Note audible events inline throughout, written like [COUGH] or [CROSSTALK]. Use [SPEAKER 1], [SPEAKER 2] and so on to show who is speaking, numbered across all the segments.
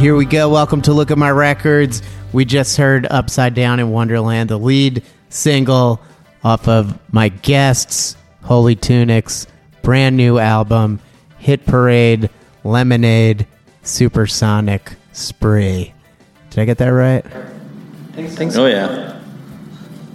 [SPEAKER 1] here we go.
[SPEAKER 2] Welcome to Look at My Records. We just heard Upside Down in Wonderland, the lead single off of my guests, Holy Tunics, brand new album, Hit Parade, Lemonade, Supersonic, Spree. Did I get that right?
[SPEAKER 3] Oh yeah.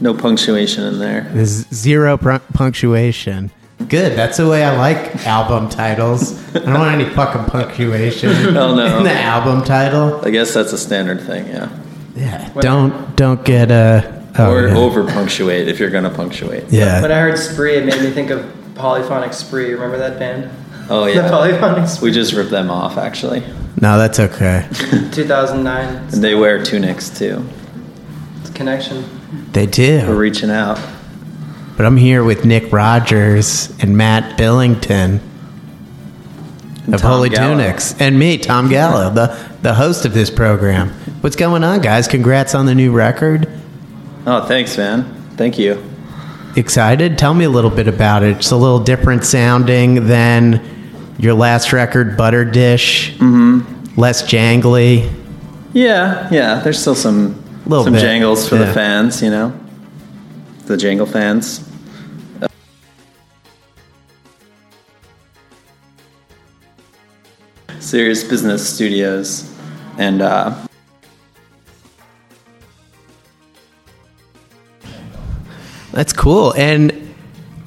[SPEAKER 3] No punctuation in there.
[SPEAKER 2] There's zero pr- punctuation. Good. That's the way I like album titles. I don't want any fucking punctuation [LAUGHS]
[SPEAKER 3] Oh, no.
[SPEAKER 2] in the album title.
[SPEAKER 3] I guess that's a standard thing, yeah.
[SPEAKER 2] Yeah. Don't don't get a oh,
[SPEAKER 3] or
[SPEAKER 2] yeah.
[SPEAKER 3] over punctuate if you're gonna punctuate.
[SPEAKER 2] Yeah.
[SPEAKER 4] When I heard Spree, it made me think of Polyphonic Spree. Remember that band?
[SPEAKER 3] Oh [LAUGHS]
[SPEAKER 4] The
[SPEAKER 3] yeah.
[SPEAKER 4] Polyphonic Spree.
[SPEAKER 3] We just ripped them off actually.
[SPEAKER 2] No, that's okay. [LAUGHS]
[SPEAKER 4] 2009
[SPEAKER 3] And they wear tunics too.
[SPEAKER 4] connection.
[SPEAKER 2] They do.
[SPEAKER 3] We're reaching out.
[SPEAKER 2] But I'm here with Nick Rogers and Matt Billington of
[SPEAKER 3] Tom
[SPEAKER 2] Holy
[SPEAKER 3] Gallo.
[SPEAKER 2] Tunics and me, Tom Gallo, the the host of this program. What's going on, guys? Congrats on the new record.
[SPEAKER 3] Oh, thanks, man. Thank you.
[SPEAKER 2] Excited? Tell me a little bit about it. It's a little different sounding than your last record, Butter Dish. Mm-hmm. Less jangly.
[SPEAKER 3] Yeah, yeah. There's still some
[SPEAKER 2] Little
[SPEAKER 3] some
[SPEAKER 2] bit,
[SPEAKER 3] jangles for
[SPEAKER 2] yeah.
[SPEAKER 3] the fans, you know, the jangle fans. Serious Business Studios, and uh,
[SPEAKER 2] That's cool. And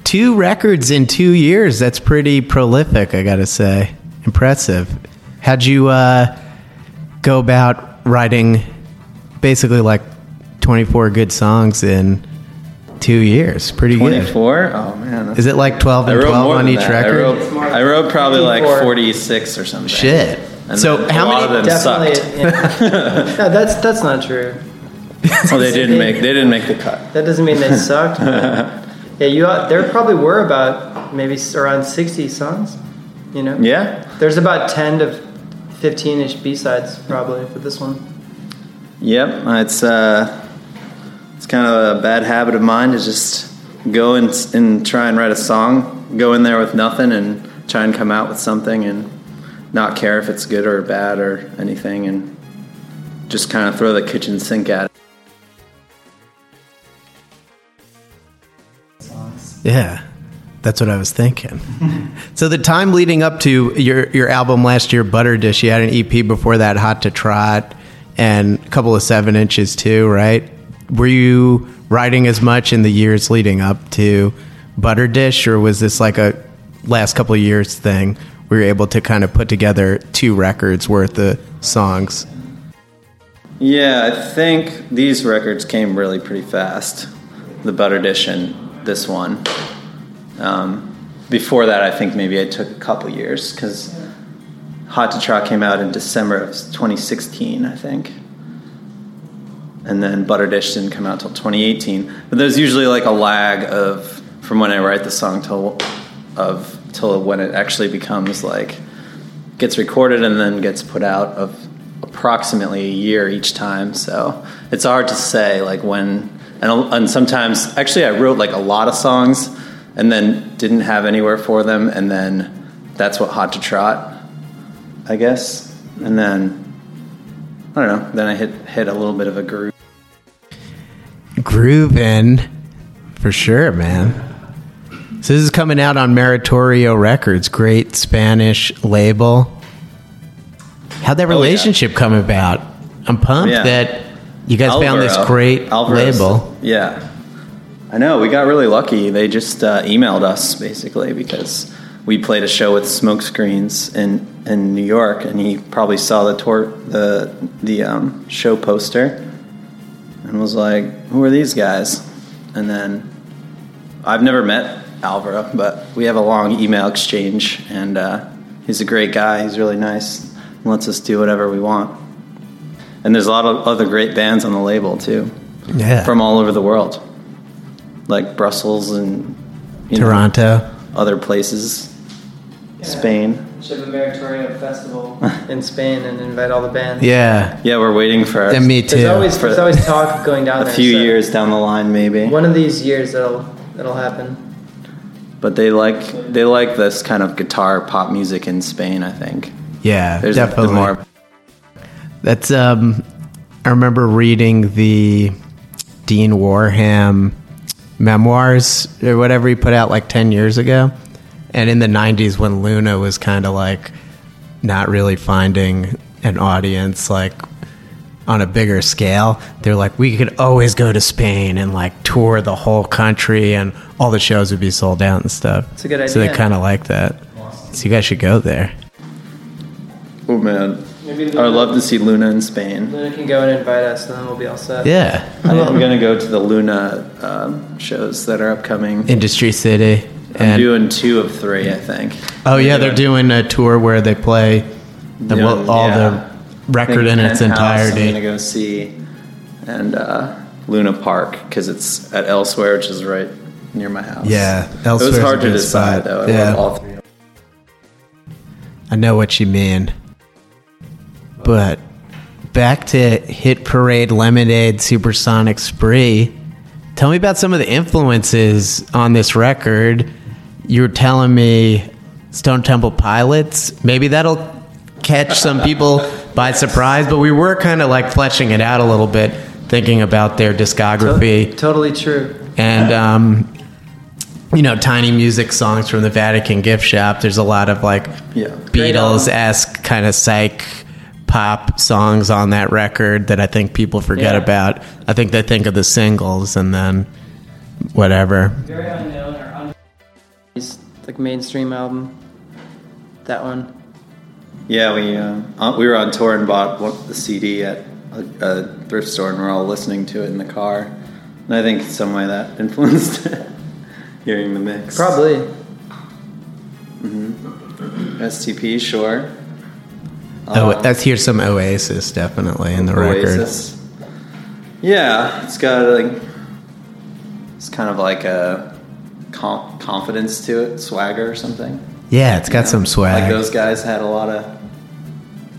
[SPEAKER 2] two records in two years. That's pretty prolific, I got to say. Impressive. How'd you uh, go about writing basically like 24 good songs in two years? Pretty good.
[SPEAKER 3] 24. Oh man,
[SPEAKER 2] Is it like 12 and 12 on each
[SPEAKER 3] that. I
[SPEAKER 2] record?
[SPEAKER 3] wrote, I wrote probably like 46 or something.
[SPEAKER 2] Shit.
[SPEAKER 3] And
[SPEAKER 2] So
[SPEAKER 3] then
[SPEAKER 2] how
[SPEAKER 3] a lot
[SPEAKER 2] many-
[SPEAKER 3] of them
[SPEAKER 4] Definitely.
[SPEAKER 3] sucked.
[SPEAKER 4] yeah. [LAUGHS] No, that's that's not true.
[SPEAKER 3] Oh, they didn't make they didn't make the cut.
[SPEAKER 4] That doesn't mean they sucked. but- [LAUGHS] yeah, you. There probably were about maybe around 60 songs. You know.
[SPEAKER 3] Yeah,
[SPEAKER 4] There's about 10 to 15ish B sides probably for this one.
[SPEAKER 3] Yep, it's uh, it's kind of a bad habit of mine to just go and, and try and write a song, go in there with nothing, and try and come out with something, and not care if it's good or bad or anything, and just kind of throw the kitchen sink at it.
[SPEAKER 2] Yeah. That's what I was thinking. [LAUGHS] so the time leading up to your your album last year, Butter Dish, you had an EP before that, Hot to Trot, and a couple of seven inches too, right? Were you writing as much in the years leading up to Butter Dish, or was this like a last couple years thing? We you're able to kind of put together two records worth of songs.
[SPEAKER 3] Yeah, I think these records came really pretty fast. The Butter Dish and this one. Um, before that, I think maybe it took a couple years because Hot to Trot came out in December of 2016, I think. And then Butter Dish didn't come out till 2018. But there's usually like a lag of from when I write the song till of till when it actually becomes like gets recorded and then gets put out of approximately a year each time. So it's hard to say like when and, and sometimes actually I wrote like a lot of songs and then didn't have anywhere for them and then that's what Hot to Trot I guess and then I don't know then I hit hit a little bit of a groove
[SPEAKER 2] grooving for sure man so this is coming out on Meritorio Records, great Spanish label. How'd that relationship oh, yeah. come about? I'm pumped yeah. that you guys Alvaro, found this great label.
[SPEAKER 3] Yeah, I know. We got really lucky. They just uh, emailed us basically because we played a show with Smokescreens in in New York, and he probably saw the tour the the um, show poster and was like, "Who are these guys?" And then I've never met Alvaro, but we have a long email exchange, and uh, he's a great guy. He's really nice. Lets us do whatever we want. And there's a lot of other great bands on the label too,
[SPEAKER 2] yeah,
[SPEAKER 3] from all over the world, like Brussels and
[SPEAKER 2] Toronto,
[SPEAKER 3] know, other places, yeah. Spain.
[SPEAKER 4] Should have a Meritorio festival in Spain and invite all the bands.
[SPEAKER 2] Yeah,
[SPEAKER 3] yeah, we're waiting for.
[SPEAKER 2] And me too.
[SPEAKER 4] There's always, there's always talk going down.
[SPEAKER 3] a
[SPEAKER 4] there,
[SPEAKER 3] few so years down the line, maybe.
[SPEAKER 4] One of these years, that'll that'll happen
[SPEAKER 3] but they like they like this kind of guitar pop music in Spain. I think.
[SPEAKER 2] Yeah, There's definitely. more. That's um, I remember reading the Dean Wareham memoirs or whatever he put out like ten years ago, and in the '90s when Luna was kind of like not really finding an audience, like on a bigger scale, they're like, we could always go to Spain and like tour the whole country and all the shows would be sold out and stuff.
[SPEAKER 4] It's a good idea.
[SPEAKER 2] So they kind of like that. So you guys should go there.
[SPEAKER 3] Oh man. Maybe I would love to see Luna in Spain.
[SPEAKER 4] Luna can go and invite us, and then we'll be all set.
[SPEAKER 2] Yeah.
[SPEAKER 3] I'm going to go to the Luna um, shows that are upcoming.
[SPEAKER 2] Industry City.
[SPEAKER 3] I'm doing two of three, I think.
[SPEAKER 2] Oh, yeah, they're doing a tour where they play the, all yeah. the record in its entirety.
[SPEAKER 3] I'm gonna go see, and uh, Luna Park because it's at Elsewhere, which is right near my house.
[SPEAKER 2] Yeah,
[SPEAKER 3] Elsewhere. It was hard to decide spot. though. I yeah. all three.
[SPEAKER 2] I know what you mean, but back to Hit Parade, Lemonade, Supersonic Spree. Tell me about some of the influences on this record. You were telling me Stone Temple Pilots. Maybe that'll catch some people by surprise, but we were kind of like fleshing it out a little bit, thinking about their discography.
[SPEAKER 4] To- totally true.
[SPEAKER 2] And, um, you know, tiny music songs from the Vatican gift shop. There's a lot of like yeah. Beatles esque kind of psych pop songs on that record that I think people forget yeah. about. I think they think of the singles and then whatever.
[SPEAKER 4] Very unknown or un- like mainstream album. That one.
[SPEAKER 3] Yeah, we uh, we were on tour and bought the CD at a, a, thrift store, and we're all listening to it in the car. And I think in some way that [LAUGHS] influenced [LAUGHS] hearing the mix.
[SPEAKER 4] Probably.
[SPEAKER 3] Mm-hmm. STP, sure.
[SPEAKER 2] Oh, um, let's hear some Oasis definitely in the Oasis. record.
[SPEAKER 3] Yeah, it's got like it's kind of like a confidence to it, swagger or something.
[SPEAKER 2] Yeah, it's got know, some swag.
[SPEAKER 3] Like those guys had a lot of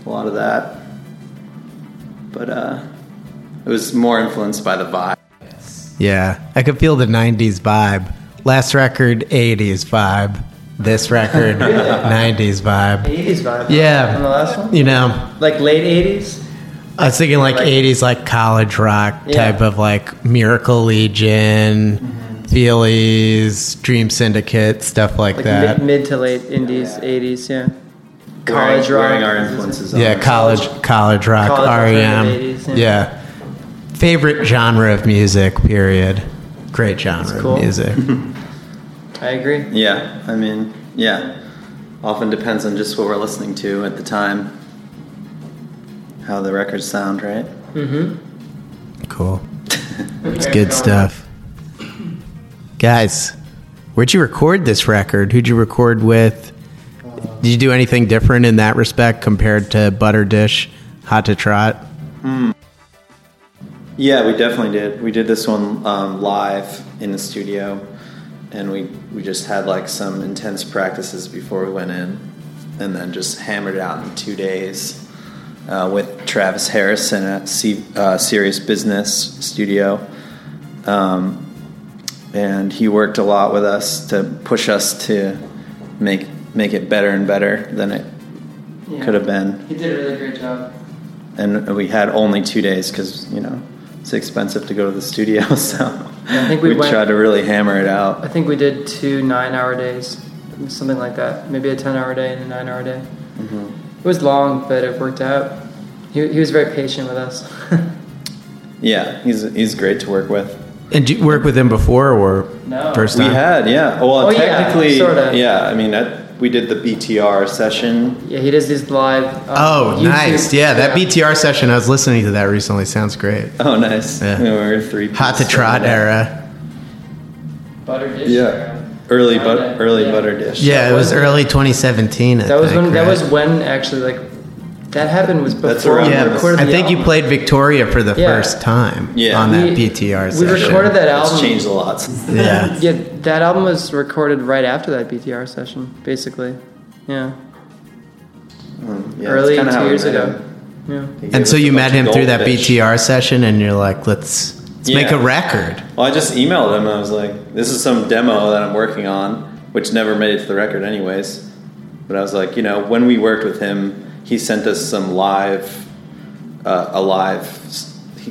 [SPEAKER 3] a lot of that. But uh, it was more influenced by the vibe.
[SPEAKER 2] Yeah, I could feel the '90s vibe. Last record, '80s vibe. This record, [LAUGHS] '90s vibe.
[SPEAKER 4] '80s vibe.
[SPEAKER 2] Yeah.
[SPEAKER 4] On the last one.
[SPEAKER 2] You know,
[SPEAKER 4] like late '80s.
[SPEAKER 2] I was thinking like, like 80s, like college rock yeah. type of like Miracle Legion, mm-hmm. Feelies, Dream Syndicate, stuff like,
[SPEAKER 4] like
[SPEAKER 2] that.
[SPEAKER 4] mid, mid to late indies, '80s, yeah.
[SPEAKER 3] College
[SPEAKER 4] College rock.
[SPEAKER 3] wearing our influences. on
[SPEAKER 2] yeah,
[SPEAKER 3] our-
[SPEAKER 2] college, college rock,
[SPEAKER 4] College rock in the
[SPEAKER 2] REM.
[SPEAKER 4] 80s, yeah.
[SPEAKER 2] yeah. Favorite genre of music, period. Great genre
[SPEAKER 4] cool.
[SPEAKER 2] of music. [LAUGHS]
[SPEAKER 4] I agree.
[SPEAKER 3] Yeah, I mean, yeah. Often depends on just what we're listening to at the time. How the records sound, right? Mm-hmm.
[SPEAKER 2] Cool. [LAUGHS] It's good stuff. Guys, where'd you record this record? Who'd you record with? Did you do anything different in that respect compared to Butter Dish, Hot to Trot?
[SPEAKER 3] Yeah, we definitely did. We did this one um, live in the studio, and we we just had like some intense practices before we went in, and then just hammered it out in two days uh, with Travis Harrison at C- uh, Serious Business Studio, um, and he worked a lot with us to push us to make make it better and better than it could have been
[SPEAKER 4] He did a really great job.
[SPEAKER 3] and we had only two days because you know it's expensive to go to the studio [LAUGHS] so
[SPEAKER 4] I think we went-
[SPEAKER 3] tried to really hammer it out.
[SPEAKER 4] I think we did two nine-hour days, something like that. Maybe a ten-hour day and a nine-hour day.
[SPEAKER 3] Mm-hmm.
[SPEAKER 4] It was long, but it worked out. He, he was very patient with us. [LAUGHS]
[SPEAKER 3] yeah he's he's great to work with
[SPEAKER 2] And did you work with him before or
[SPEAKER 4] No.
[SPEAKER 2] first
[SPEAKER 3] we had yeah well
[SPEAKER 4] Oh, yeah,
[SPEAKER 3] technically
[SPEAKER 4] sorta.
[SPEAKER 3] yeah i mean that, we did the btr session
[SPEAKER 4] yeah, he does these live. um,
[SPEAKER 2] Oh,
[SPEAKER 4] YouTube-
[SPEAKER 2] nice. Yeah, that BTR session, I was listening to that recently. Sounds great.
[SPEAKER 3] oh nice
[SPEAKER 2] Yeah.
[SPEAKER 3] we were three
[SPEAKER 2] Hot to Trot era.
[SPEAKER 4] Butter dish.
[SPEAKER 3] yeah
[SPEAKER 4] era.
[SPEAKER 3] early but early
[SPEAKER 4] yeah.
[SPEAKER 3] butter dish
[SPEAKER 2] Yeah, it was
[SPEAKER 4] was-
[SPEAKER 2] early 2017. I
[SPEAKER 4] That was
[SPEAKER 2] think,
[SPEAKER 4] when. That was when actually like that happened was before
[SPEAKER 3] That's around
[SPEAKER 4] we
[SPEAKER 3] when
[SPEAKER 2] Yeah,
[SPEAKER 4] recorded
[SPEAKER 2] I
[SPEAKER 4] the
[SPEAKER 2] think you played Victoria for the
[SPEAKER 4] Yeah.
[SPEAKER 2] first time
[SPEAKER 3] Yeah.
[SPEAKER 2] on that
[SPEAKER 4] We-
[SPEAKER 2] BTR
[SPEAKER 4] we
[SPEAKER 2] session.
[SPEAKER 4] recorded that album.
[SPEAKER 3] it's
[SPEAKER 4] album.
[SPEAKER 3] changed a lot since then.
[SPEAKER 2] Yeah. [LAUGHS]
[SPEAKER 4] Yeah, that album was recorded right after that BTR session, basically. Yeah, um,
[SPEAKER 3] yeah,
[SPEAKER 4] early
[SPEAKER 3] that's kinda how
[SPEAKER 4] two years ago.
[SPEAKER 3] him.
[SPEAKER 4] Yeah.
[SPEAKER 2] And so you met him through that
[SPEAKER 3] goldfish.
[SPEAKER 2] BTR session, and you're like, let's let's make a record.
[SPEAKER 3] Well, I just emailed him. and I was like, "This is some demo that I'm working on, which never made it to the record, anyways." But I was like, you know, when we worked with him, he sent us some live, uh, a live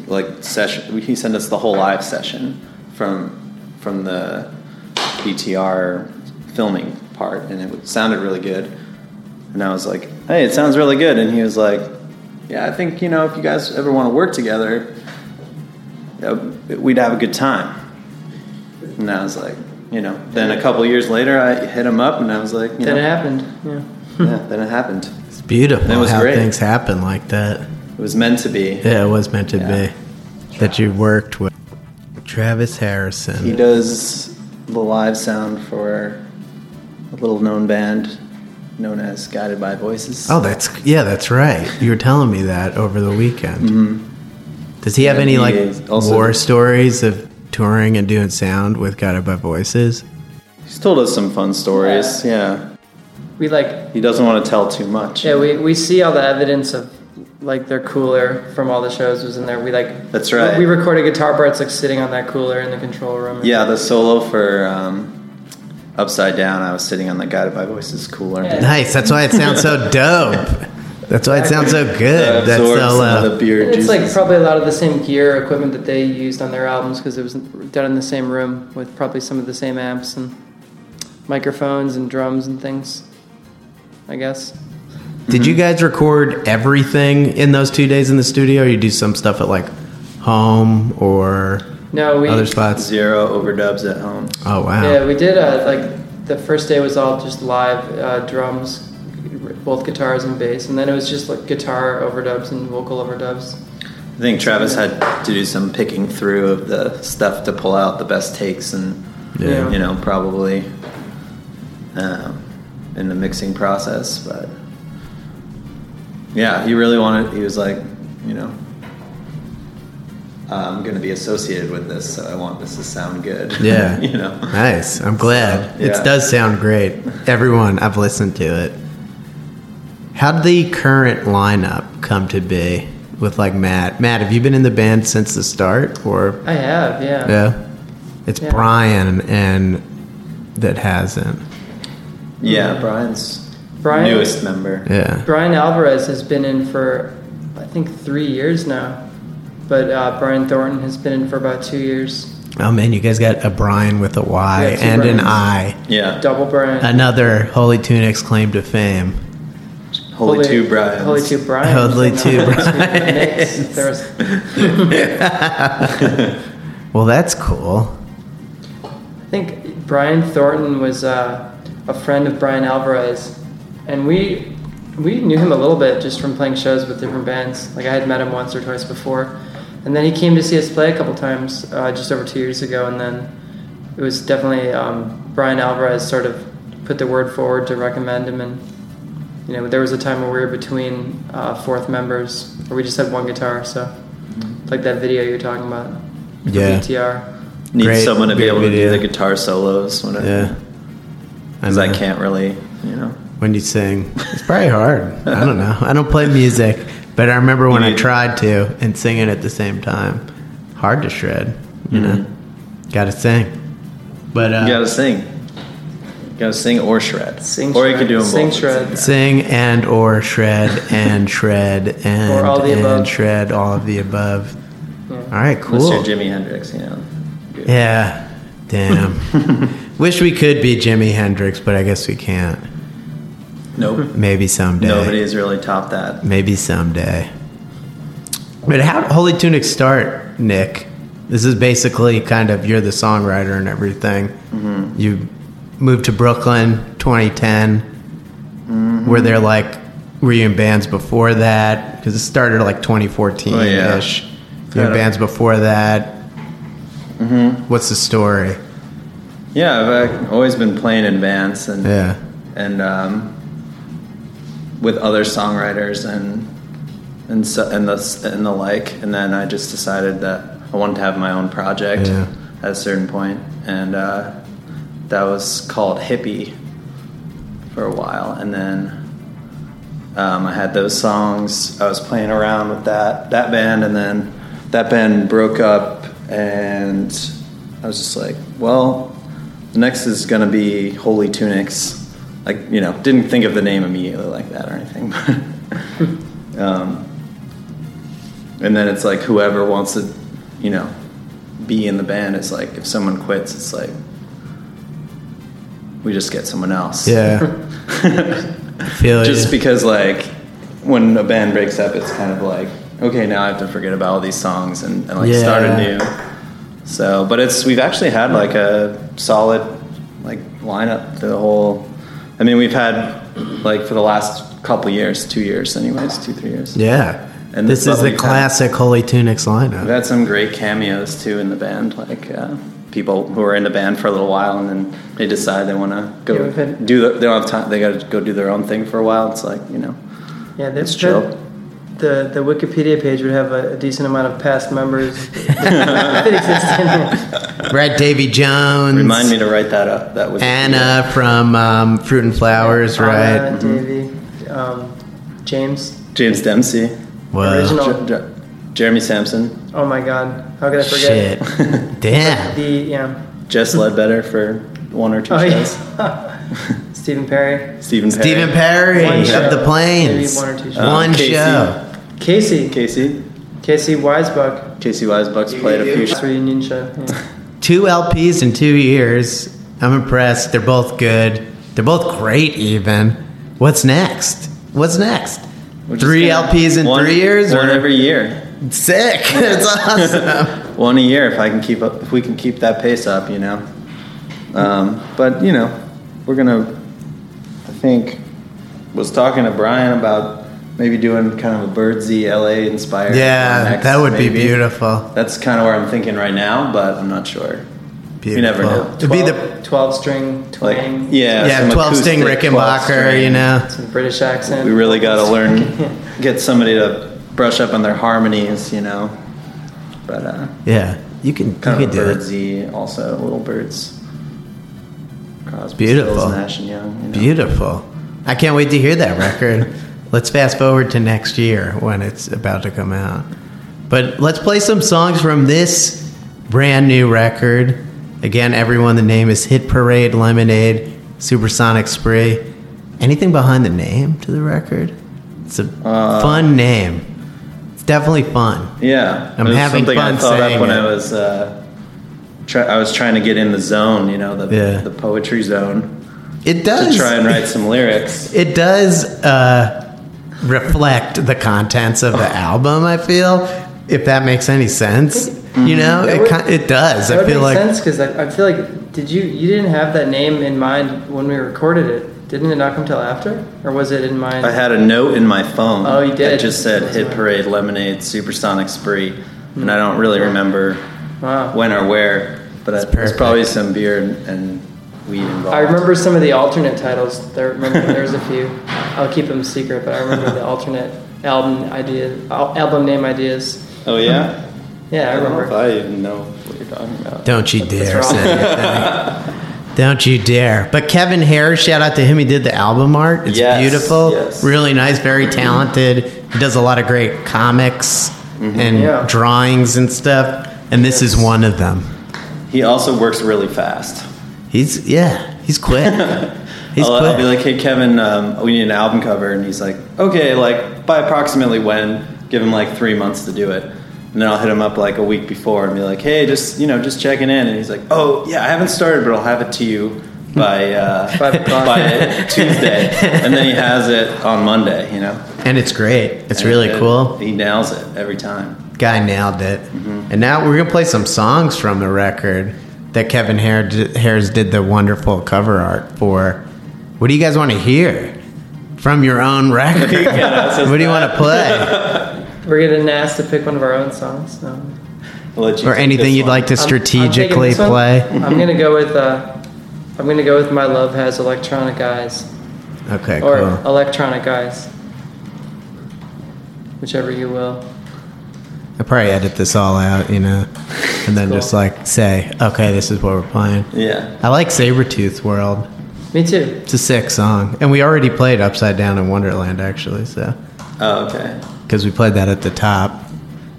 [SPEAKER 3] like session. He sent us the whole live session from from the BTR filming part, and it sounded really good. And I was like, "Hey, it sounds really good." And he was like, "Yeah, I think you know, if you guys ever want to work together." uh, we'd have a good time. And I was like, you know, then a couple years later, I hit him up and I was like, you
[SPEAKER 4] Then
[SPEAKER 3] know,
[SPEAKER 4] it happened. Yeah.
[SPEAKER 3] yeah, then it happened.
[SPEAKER 2] It's beautiful
[SPEAKER 3] It was
[SPEAKER 2] how
[SPEAKER 3] great.
[SPEAKER 2] things happen like that.
[SPEAKER 3] It was meant to be.
[SPEAKER 2] Yeah, it was meant to
[SPEAKER 3] Yeah.
[SPEAKER 2] be that you worked with Travis Harrison.
[SPEAKER 3] He does the live sound for a little known band known as Guided by Voices.
[SPEAKER 2] Oh, that's yeah, that's right. You were telling me that over the weekend. Does he have
[SPEAKER 3] Mm-hmm. Yeah,
[SPEAKER 2] any
[SPEAKER 3] he
[SPEAKER 2] like
[SPEAKER 3] is also-
[SPEAKER 2] war stories of touring and doing sound with Guided by Voices?
[SPEAKER 3] He's told us some fun stories. Yeah.
[SPEAKER 4] We like.
[SPEAKER 3] He doesn't want to tell too much.
[SPEAKER 4] Yeah, we, we see all the evidence of like their cooler from all the shows was in there. We like.
[SPEAKER 3] That's right.
[SPEAKER 4] We recorded guitar parts like sitting on that cooler in the control room.
[SPEAKER 3] Yeah, the solo for um, Upside Down, I was sitting on the Guided by Voices cooler.
[SPEAKER 4] Yeah.
[SPEAKER 2] Nice. That's why it sounds so [LAUGHS] dope. That's why it sounds so good. That's
[SPEAKER 3] Absorbed
[SPEAKER 2] so.
[SPEAKER 3] some
[SPEAKER 2] Uh,
[SPEAKER 3] of the beer
[SPEAKER 4] It's
[SPEAKER 3] juices.
[SPEAKER 4] like probably a lot of the same gear equipment that they used on their albums because it was done in the same room with probably some of the same amps and microphones and drums and things. I guess.
[SPEAKER 2] Did you guys record everything in those two days in the studio? Or you do some stuff at like home or
[SPEAKER 4] No, we
[SPEAKER 2] other spots?
[SPEAKER 3] Zero overdubs at home.
[SPEAKER 2] Oh wow!
[SPEAKER 4] yeah we did uh, like the first day was all just live uh, drums, both guitars and bass, and then it was just like guitar overdubs and vocal overdubs.
[SPEAKER 3] I think Travis had to do some picking through of the stuff to pull out the best takes and,
[SPEAKER 2] Yeah.
[SPEAKER 3] you know, probably um, in the mixing process. But yeah, he really wanted, he was like, you know, I'm going to be associated with this, so I want this to sound good. [LAUGHS]
[SPEAKER 2] Yeah. [LAUGHS]
[SPEAKER 3] you know?
[SPEAKER 2] Nice. I'm glad.
[SPEAKER 3] So,
[SPEAKER 2] It does sound great. Everyone, I've listened to it. How did the current lineup come to be with like Matt? Matt, have you been in the band since the start, or
[SPEAKER 4] I have, yeah.
[SPEAKER 2] yeah? It's
[SPEAKER 4] Yeah.
[SPEAKER 2] Brian and that hasn't.
[SPEAKER 3] Yeah, Brian's
[SPEAKER 4] Brian-
[SPEAKER 3] newest member.
[SPEAKER 2] Yeah.
[SPEAKER 4] Brian Alvarez has been in for I think three years now, but uh, Brian Thornton has been in for about two years.
[SPEAKER 2] Oh man, you guys got a Brian with a Y
[SPEAKER 4] Yeah, two
[SPEAKER 2] and an I.
[SPEAKER 3] Yeah.
[SPEAKER 4] Double Brian.
[SPEAKER 2] Another Holy Tunic's claim to fame.
[SPEAKER 3] Holy, Two Brians.
[SPEAKER 4] Holy Two Brian.
[SPEAKER 2] Holy [LAUGHS] Two [LAUGHS]
[SPEAKER 4] There was, [LAUGHS]
[SPEAKER 2] Well, that's cool.
[SPEAKER 4] I think Brian Thornton was uh, a friend of Brian Alvarez, and we we knew him a little bit just from playing shows with different bands. Like I had met him once or twice before, and then he came to see us play a couple times uh, just over two years ago, and then it was definitely um, Brian Alvarez sort of put the word forward to recommend him, and you know there was a time where we were between uh, fourth members, where we just had one guitar, so like that video you're talking about, for
[SPEAKER 2] Yeah.
[SPEAKER 4] BTR.
[SPEAKER 3] Need
[SPEAKER 2] Great-
[SPEAKER 3] someone to be
[SPEAKER 2] great
[SPEAKER 3] able to do the guitar solos. Whatever.
[SPEAKER 2] Yeah.
[SPEAKER 3] Because I
[SPEAKER 2] know.
[SPEAKER 3] can't really, you know.
[SPEAKER 2] when you sing. It's probably hard. I don't know. I don't play music, but I remember when I tried to and singing at the same time. Hard to shred, you know. Got to sing. But uh,
[SPEAKER 3] You gotta sing. You gotta sing or shred.
[SPEAKER 4] Sing,
[SPEAKER 3] or you
[SPEAKER 4] shred.
[SPEAKER 3] could do them
[SPEAKER 4] Sing,
[SPEAKER 3] both.
[SPEAKER 4] shred.
[SPEAKER 2] sing and or shred and shred and
[SPEAKER 4] Or all the
[SPEAKER 2] and
[SPEAKER 4] above.
[SPEAKER 2] shred all of the above.
[SPEAKER 4] Yeah.
[SPEAKER 2] All right, cool.
[SPEAKER 3] you're Jimi Hendrix, you know. Good.
[SPEAKER 2] Yeah. Damn. [LAUGHS] Wish we could be Jimi Hendrix, but I guess we can't.
[SPEAKER 3] Nope.
[SPEAKER 2] Maybe someday.
[SPEAKER 3] Nobody has really topped that.
[SPEAKER 2] Maybe someday. But how did Holy Tunic start, Nick? This is basically kind of you're the songwriter and everything.
[SPEAKER 3] Mm-hmm.
[SPEAKER 2] You moved to Brooklyn 2010.
[SPEAKER 3] Mm-hmm.
[SPEAKER 2] Were there like were you in bands before that? Because it started like 2014
[SPEAKER 3] Oh, yeah.
[SPEAKER 2] You in bands before that. Mm-hmm. What's the story?
[SPEAKER 3] Yeah, I've uh, always been playing in bands and
[SPEAKER 2] Yeah.
[SPEAKER 3] and um, with other songwriters and and so, and the and the like. And then I just decided that I wanted to have my own project
[SPEAKER 2] Yeah.
[SPEAKER 3] at a certain point, and uh, that was called Hippie for a while, and then. Um, I had those songs. I was playing around with that that band, and then that band broke up, and I was just like, "Well, the next is gonna be Holy Tunics." Like, you know, didn't think of the name immediately like that or anything. [LAUGHS] Um, and then it's like whoever wants to, you know, be in the band. It's like if someone quits, it's like we just get someone else.
[SPEAKER 2] Yeah. [LAUGHS]
[SPEAKER 3] Just
[SPEAKER 2] you.
[SPEAKER 3] because like when a band breaks up it's kind of like okay now i have to forget about all these songs and, and like start
[SPEAKER 2] Yeah.
[SPEAKER 3] anew so but it's we've actually had like a solid like lineup the whole i mean we've had like for the last couple years two years anyways two three years
[SPEAKER 2] yeah.
[SPEAKER 3] And
[SPEAKER 2] this
[SPEAKER 3] but
[SPEAKER 2] is the
[SPEAKER 3] we've had-
[SPEAKER 2] classic Holy Tunics lineup.
[SPEAKER 3] we've had some great cameos too in the band like uh, people who are in the band for a little while and then they decide they want to go
[SPEAKER 4] Yeah, had-
[SPEAKER 3] do the, they don't have time they got to go do their own thing for a while it's like you know
[SPEAKER 4] Yeah, that's
[SPEAKER 3] It's chill.
[SPEAKER 4] The the Wikipedia page would have a, a decent amount of past members that exist.
[SPEAKER 2] Right, Davy Jones.
[SPEAKER 3] Remind me to write that up. That was
[SPEAKER 2] Anna from um, Fruit and Flowers,
[SPEAKER 4] Anna,
[SPEAKER 2] right?
[SPEAKER 4] Davey, um, James.
[SPEAKER 3] James Dempsey,
[SPEAKER 2] Well,
[SPEAKER 4] Original.
[SPEAKER 3] J- J- Jeremy Sampson,
[SPEAKER 4] Oh my God, how could I forget?
[SPEAKER 2] shit. [LAUGHS] Damn.
[SPEAKER 4] The yeah.
[SPEAKER 3] Jess Ledbetter for one or two
[SPEAKER 4] Oh
[SPEAKER 3] shows.
[SPEAKER 4] yeah. [LAUGHS] Stephen Perry.
[SPEAKER 3] Stephen Perry.
[SPEAKER 2] Stephen Perry of the Plains.
[SPEAKER 4] Maybe one or two shows.
[SPEAKER 3] Um,
[SPEAKER 2] One
[SPEAKER 3] Casey.
[SPEAKER 2] show.
[SPEAKER 4] Casey.
[SPEAKER 3] Casey.
[SPEAKER 4] Casey Weisbuck.
[SPEAKER 3] Casey Weisbuck's played a few
[SPEAKER 4] First
[SPEAKER 3] shows.
[SPEAKER 4] reunion show. Yeah. [LAUGHS]
[SPEAKER 2] Two LPs in two years. I'm impressed. They're both good. They're both great, even. What's next? What's next? Three
[SPEAKER 3] gonna-
[SPEAKER 2] LPs in
[SPEAKER 3] one-
[SPEAKER 2] three years?
[SPEAKER 3] One
[SPEAKER 2] or-
[SPEAKER 3] every year.
[SPEAKER 2] Sick. [LAUGHS] It's awesome. [LAUGHS]
[SPEAKER 3] One a year if I can keep up. If we can keep that pace up, you know. Um, but you know, we're gonna. I think was talking to Brian about maybe doing kind of a Birdsey LA inspired.
[SPEAKER 2] Yeah,
[SPEAKER 3] next,
[SPEAKER 2] that would be beautiful.
[SPEAKER 3] That's kind of where I'm thinking right now, but I'm not sure.
[SPEAKER 2] Beautiful.
[SPEAKER 3] You never know.
[SPEAKER 2] It'd be the
[SPEAKER 4] 12 string
[SPEAKER 3] Like,
[SPEAKER 4] twang.
[SPEAKER 3] yeah,
[SPEAKER 2] yeah, 12 sting
[SPEAKER 3] acoustic
[SPEAKER 2] Rickenbacker,
[SPEAKER 3] 12-string.
[SPEAKER 2] you know.
[SPEAKER 4] Some British accent.
[SPEAKER 3] We really got to [LAUGHS] learn, get somebody to brush up on their harmonies, you know. But uh,
[SPEAKER 2] Yeah, you can, you
[SPEAKER 3] kind
[SPEAKER 2] can
[SPEAKER 3] of
[SPEAKER 2] do it.
[SPEAKER 3] also little birds. Crosby,
[SPEAKER 2] Beautiful.
[SPEAKER 3] Stills, Nash and Young. You know.
[SPEAKER 2] Beautiful. I can't wait to hear that record. [LAUGHS] let's fast forward to next year when it's about to come out. But let's play some songs from this brand new record. Again, everyone, the name is Hit Parade Lemonade Supersonic Spree. Anything behind the name to the record? It's a
[SPEAKER 3] Uh,
[SPEAKER 2] fun name. It's definitely fun.
[SPEAKER 3] Yeah,
[SPEAKER 2] I'm having
[SPEAKER 3] something
[SPEAKER 2] fun
[SPEAKER 3] I thought
[SPEAKER 2] saying
[SPEAKER 3] up when
[SPEAKER 2] it.
[SPEAKER 3] I was uh, try, I was trying to get in the zone, you know, the
[SPEAKER 2] Yeah.
[SPEAKER 3] the poetry zone,
[SPEAKER 2] It does to
[SPEAKER 3] try and write some lyrics.
[SPEAKER 2] It does uh, reflect the contents of the oh. album. I feel, if that makes any sense. You mm-hmm.
[SPEAKER 4] know,
[SPEAKER 2] it
[SPEAKER 4] would-
[SPEAKER 2] it does.
[SPEAKER 4] That
[SPEAKER 2] I feel like
[SPEAKER 4] sense because I, I feel like did you you didn't have that name in mind when we recorded it? Didn't it not come till after, or was it in mind?
[SPEAKER 3] I had a note in my phone.
[SPEAKER 4] Oh, you did?
[SPEAKER 3] That just said
[SPEAKER 4] That's
[SPEAKER 3] "Hit
[SPEAKER 4] right.
[SPEAKER 3] Parade, Lemonade, Supersonic Spree," and I don't really mm-hmm. remember
[SPEAKER 4] Wow.
[SPEAKER 3] when or where, but
[SPEAKER 2] That's
[SPEAKER 3] it, there's probably some beer and, and weed involved.
[SPEAKER 4] I remember some of the alternate titles. There, remember there's a few. I'll keep them secret, but I remember the alternate album ideas, al- album name ideas.
[SPEAKER 3] Oh yeah.
[SPEAKER 4] Yeah, I
[SPEAKER 3] don't know
[SPEAKER 4] remember.
[SPEAKER 3] if I even know what you're talking about.
[SPEAKER 2] Don't you dare say. [LAUGHS] Don't you dare. But Kevin Harris, shout out to him. He did the album art. It's
[SPEAKER 3] Yes,
[SPEAKER 2] beautiful.
[SPEAKER 3] yes.
[SPEAKER 2] Really nice, very talented. He does a lot of great comics mm-hmm. and
[SPEAKER 4] Yeah.
[SPEAKER 2] drawings and stuff. And this is one of them.
[SPEAKER 3] He also works really fast.
[SPEAKER 2] He's, yeah, he's quick. [LAUGHS] He's
[SPEAKER 3] I'll, I'll be like, "Hey Kevin, um, we need an album cover," and he's like, "Okay, like by approximately when? Give him like three months to do it." And then I'll hit him up like a week before and be like, "Hey, just you know, just checking in." And he's like, "Oh yeah, I haven't started, but I'll have it to you by uh, [LAUGHS] by Tuesday." And then he has it on Monday. You know,
[SPEAKER 2] and it's great. It's really
[SPEAKER 3] And
[SPEAKER 2] cool.
[SPEAKER 3] He nails it every time.
[SPEAKER 2] Guy nailed it.
[SPEAKER 3] Mm-hmm.
[SPEAKER 2] And now we're gonna play some songs from the record that Kevin Har- Harris did the wonderful cover art for. What do you guys want to hear from your own [LAUGHS] record? what do you want to play,
[SPEAKER 4] We're getting asked to pick one of our own songs. No.
[SPEAKER 3] I'll let you
[SPEAKER 2] or anything you'd
[SPEAKER 3] one.
[SPEAKER 2] like to
[SPEAKER 4] I'm- I'm
[SPEAKER 2] strategically play?
[SPEAKER 4] I'm gonna go with. Uh, I'm gonna go with my love has electronic eyes
[SPEAKER 2] Okay,
[SPEAKER 4] or
[SPEAKER 2] cool.
[SPEAKER 4] electronic eyes, whichever you will.
[SPEAKER 2] I probably edit this all out, you know, and then
[SPEAKER 4] Cool.
[SPEAKER 2] just like say, okay, this is what we're playing.
[SPEAKER 3] Yeah.
[SPEAKER 2] I like Sabretooth World.
[SPEAKER 4] Me too.
[SPEAKER 2] It's a sick song, and we already played Upside Down in Wonderland actually, so
[SPEAKER 3] Oh, okay.
[SPEAKER 2] because we played that at the top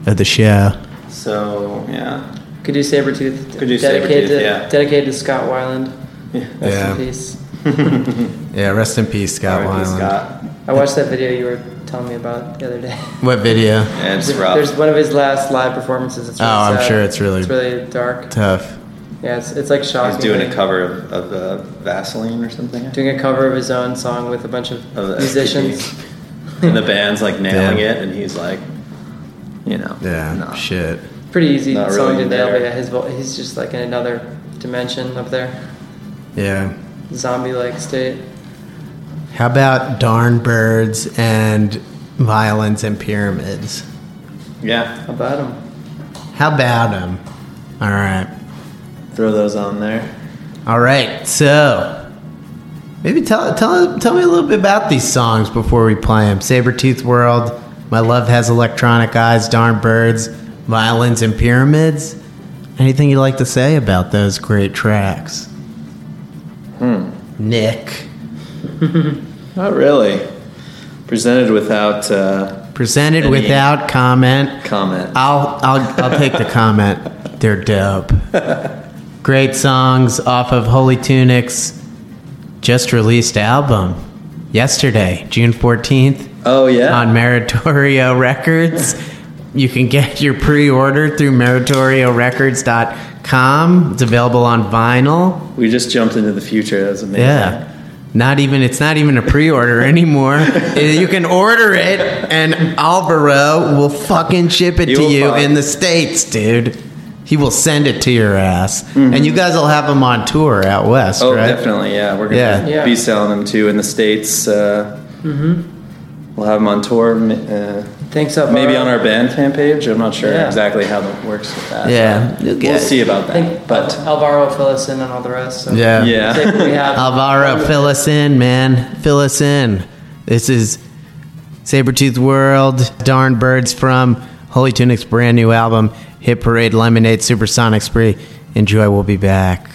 [SPEAKER 2] of the show.
[SPEAKER 3] So yeah.
[SPEAKER 4] Could do Sabretooth.
[SPEAKER 3] Could do
[SPEAKER 4] dedicated
[SPEAKER 3] Sabretooth,
[SPEAKER 4] to,
[SPEAKER 3] yeah.
[SPEAKER 4] Dedicated to Scott Weiland.
[SPEAKER 3] Yeah.
[SPEAKER 4] Rest
[SPEAKER 2] Yeah.
[SPEAKER 4] in peace. [LAUGHS]
[SPEAKER 2] Yeah, rest in peace, Scott
[SPEAKER 3] R.I.P.
[SPEAKER 2] Weiland.
[SPEAKER 3] Scott.
[SPEAKER 4] I watched that video you were telling me about the other day. [LAUGHS]
[SPEAKER 2] What video?
[SPEAKER 3] Yeah, it's
[SPEAKER 4] There's
[SPEAKER 3] rough.
[SPEAKER 4] one of his last live performances. It's really
[SPEAKER 2] Oh, I'm
[SPEAKER 4] sad.
[SPEAKER 2] sure it's really-
[SPEAKER 4] it's really dark.
[SPEAKER 2] Tough.
[SPEAKER 4] Yeah, it's, it's like shocking.
[SPEAKER 3] He's doing a cover of, of uh, Vasoline or something.
[SPEAKER 4] doing a cover of his own song with a bunch of
[SPEAKER 3] Of
[SPEAKER 4] musicians. [LAUGHS]
[SPEAKER 3] And the band's like nailing
[SPEAKER 2] Damn.
[SPEAKER 3] it, and he's like, you know,
[SPEAKER 2] Yeah,
[SPEAKER 3] no.
[SPEAKER 2] shit.
[SPEAKER 4] Pretty easy
[SPEAKER 3] Not
[SPEAKER 4] song
[SPEAKER 3] really
[SPEAKER 4] to nail, but yeah, his vo- he's just like in another dimension up there,
[SPEAKER 2] Yeah.
[SPEAKER 4] zombie-like state.
[SPEAKER 2] How about Darn Birds and Violins and Pyramids?
[SPEAKER 3] Yeah,
[SPEAKER 4] How about them?
[SPEAKER 2] How about them? All right.
[SPEAKER 3] throw those on there.
[SPEAKER 2] All right. So, maybe tell tell tell me a little bit about these songs before we play them. Sabretooth World, My Love Has Electronic Eyes, Darn Birds, Violins and Pyramids. Anything you'd like to say about those great tracks? Hmm. Nick, [LAUGHS]
[SPEAKER 3] Not really. Presented without uh,
[SPEAKER 2] presented without comment.
[SPEAKER 3] comment.
[SPEAKER 2] I'll I'll I'll take the comment. They're dope. [LAUGHS] Great songs off of Holy Tunic's just released album yesterday, June 14th
[SPEAKER 3] oh yeah,
[SPEAKER 2] on Meritorio [LAUGHS] Records. You can get your pre-order through meritoriorecords.com. It's available on vinyl.
[SPEAKER 3] we just jumped into the future. That was amazing.
[SPEAKER 2] Yeah. Not even it's not even a pre-order anymore. [LAUGHS] You can order it and Alvaro will fucking ship it
[SPEAKER 3] He
[SPEAKER 2] to you
[SPEAKER 3] find-
[SPEAKER 2] in the states, dude. He will send it to your ass. And you guys will have him on tour out west,
[SPEAKER 3] Oh,
[SPEAKER 2] right?
[SPEAKER 3] definitely. Yeah, we're gonna
[SPEAKER 2] Yeah.
[SPEAKER 4] Yeah.
[SPEAKER 3] be selling them too in the states. Uh, We'll have them on tour. Uh,
[SPEAKER 4] Thanks up.
[SPEAKER 3] maybe on our band fan page. I'm not sure
[SPEAKER 4] Yeah.
[SPEAKER 3] exactly how that works with that.
[SPEAKER 2] Yeah, you'll
[SPEAKER 3] we'll
[SPEAKER 2] get-
[SPEAKER 3] see about that.
[SPEAKER 4] think
[SPEAKER 3] but
[SPEAKER 4] Alvaro fill us in on all the rest. So
[SPEAKER 2] Yeah.
[SPEAKER 3] yeah,
[SPEAKER 4] we [LAUGHS] have
[SPEAKER 2] Alvaro, fill us in, man. Fill us in. This is Sabretooth World, Darn Birds from Holy Tunic's brand new album, Hit Parade Lemonade Supersonic Spree. Enjoy, we'll be back.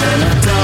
[SPEAKER 1] turn
[SPEAKER 2] the dark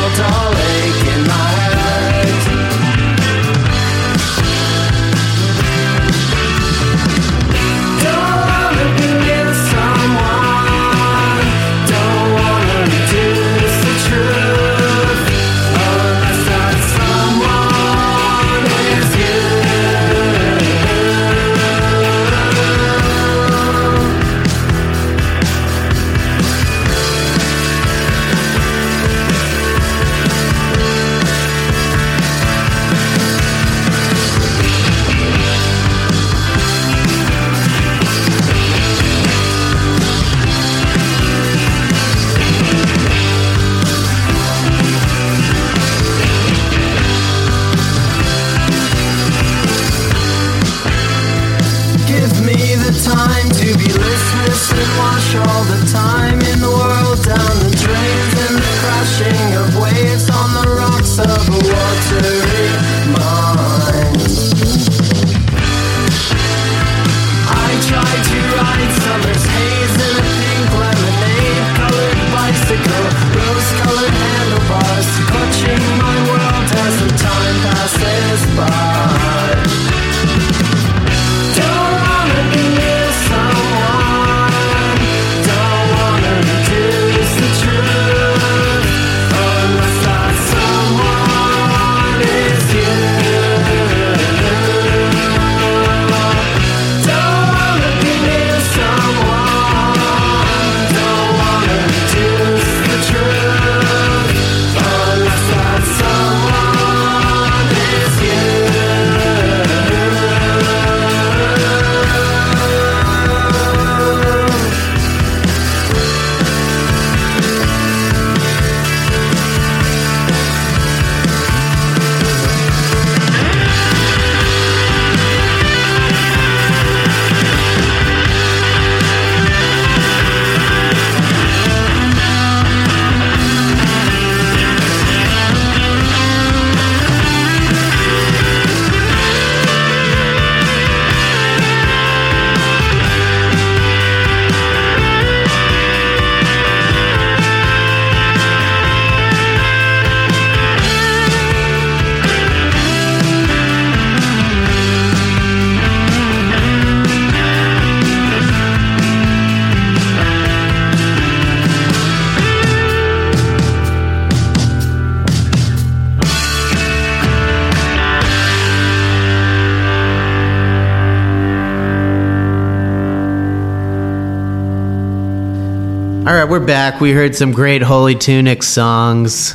[SPEAKER 2] back. We heard some great Holy Tunic songs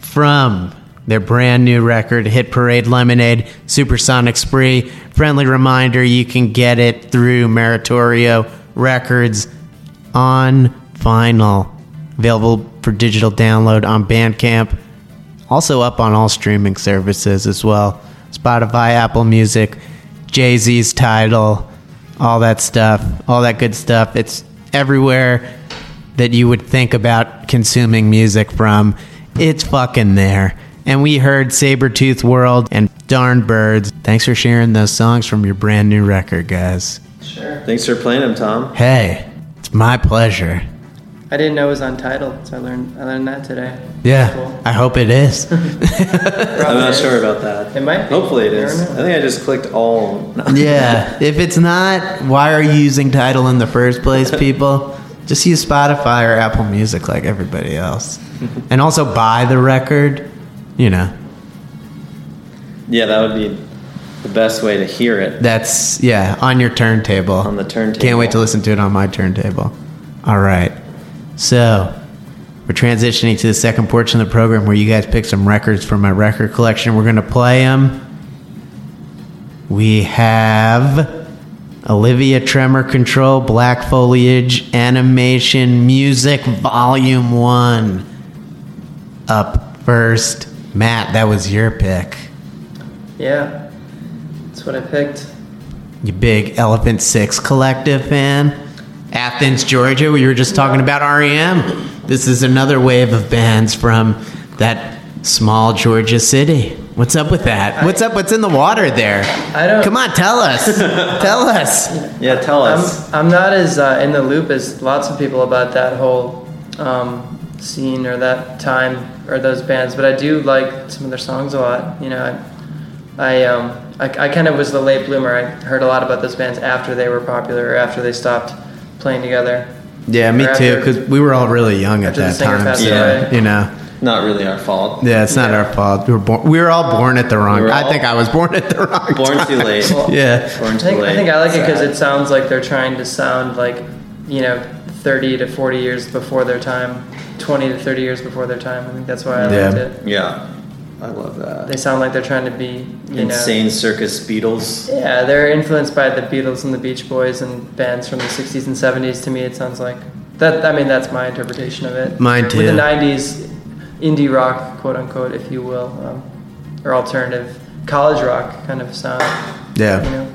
[SPEAKER 2] from their brand new record, Hit Parade Lemonade, Supersonic Spree. Friendly reminder you can get it through Meritorio Records on vinyl. Available for digital download on Bandcamp. Also up on all streaming services as well Spotify, Apple Music, Jay Z's Tidal, all that stuff, all that good stuff. It's everywhere that you would think about consuming music from. It's fucking there. And we heard Sabretooth World and Darn Birds. Thanks for sharing those songs from your brand new record, guys.
[SPEAKER 4] Sure.
[SPEAKER 3] Thanks for playing them, Tom.
[SPEAKER 2] Hey, it's my pleasure.
[SPEAKER 4] I didn't know it was on Tidal, so I learned I learned that today.
[SPEAKER 2] Yeah,
[SPEAKER 4] Cool.
[SPEAKER 2] I hope it is. [LAUGHS]
[SPEAKER 3] I'm not sure about that.
[SPEAKER 4] It might be.
[SPEAKER 3] Hopefully it is. I
[SPEAKER 4] I
[SPEAKER 3] think I just clicked all. [LAUGHS]
[SPEAKER 2] Yeah, if it's not, why are you using Tidal in the first place, people? [LAUGHS] Just use Spotify or Apple Music like everybody else. [LAUGHS] And also buy the record, you know.
[SPEAKER 3] Yeah, that would be the best way to hear it
[SPEAKER 2] That's, yeah, on your turntable.
[SPEAKER 3] on the turntable.
[SPEAKER 2] Can't wait to listen to it on my turntable. All right. So, we're transitioning to the second portion of the program where you guys pick some records from my record collection. We're going to play them. We have Olivia Tremor Control, Black Foliage, Animation, Music, Volume 1. Up first. Matt, that was your pick.
[SPEAKER 4] Yeah, that's what I picked.
[SPEAKER 2] You big Elephant Six Collective fan? Athens, Georgia, we were just talking about REM. This is another wave of bands from that small Georgia city. What's up with that? What's up? What's in the water there?
[SPEAKER 4] I don't-
[SPEAKER 2] Come on, tell us. [LAUGHS] tell us.
[SPEAKER 3] Yeah, tell us.
[SPEAKER 4] I'm, I'm not as uh, in the loop as lots of people about that whole um, scene or that time or those bands, but I do like some of their songs a lot. You know, I, I, um, I, I kind of was the late bloomer. I heard a lot about those bands after they were popular or after they stopped playing together.
[SPEAKER 2] Yeah, me
[SPEAKER 4] Or
[SPEAKER 2] too. Because we were all really young at that time.
[SPEAKER 4] passed
[SPEAKER 2] So,
[SPEAKER 3] away.
[SPEAKER 2] you know,
[SPEAKER 3] Not really our fault.
[SPEAKER 2] yeah, it's not
[SPEAKER 4] Yeah.
[SPEAKER 2] our fault. We were born. We were all born at the wrong.
[SPEAKER 3] We
[SPEAKER 2] I think I was born at the wrong.
[SPEAKER 3] Born
[SPEAKER 2] time.
[SPEAKER 3] too late. [LAUGHS]
[SPEAKER 2] Yeah.
[SPEAKER 3] Born
[SPEAKER 4] I
[SPEAKER 3] too
[SPEAKER 4] think,
[SPEAKER 3] late.
[SPEAKER 4] I think I like it because it sounds like they're trying to sound like, you know, 30 to 40 years before their time, 20 to 30 years before their time. I think that's why I
[SPEAKER 2] Yeah.
[SPEAKER 4] liked it.
[SPEAKER 3] Yeah, I love that.
[SPEAKER 4] They sound like they're trying to be, you
[SPEAKER 3] Insane Circus Beatles.
[SPEAKER 4] Yeah, they're influenced by the Beatles and the Beach Boys and bands from the 60s and 70s. To me, it sounds like that. I mean, that's my interpretation of it.
[SPEAKER 2] Mine too.
[SPEAKER 4] With the 90s indie rock, quote unquote, if you will, um, or alternative college rock kind of sound.
[SPEAKER 2] Yeah.
[SPEAKER 4] You know.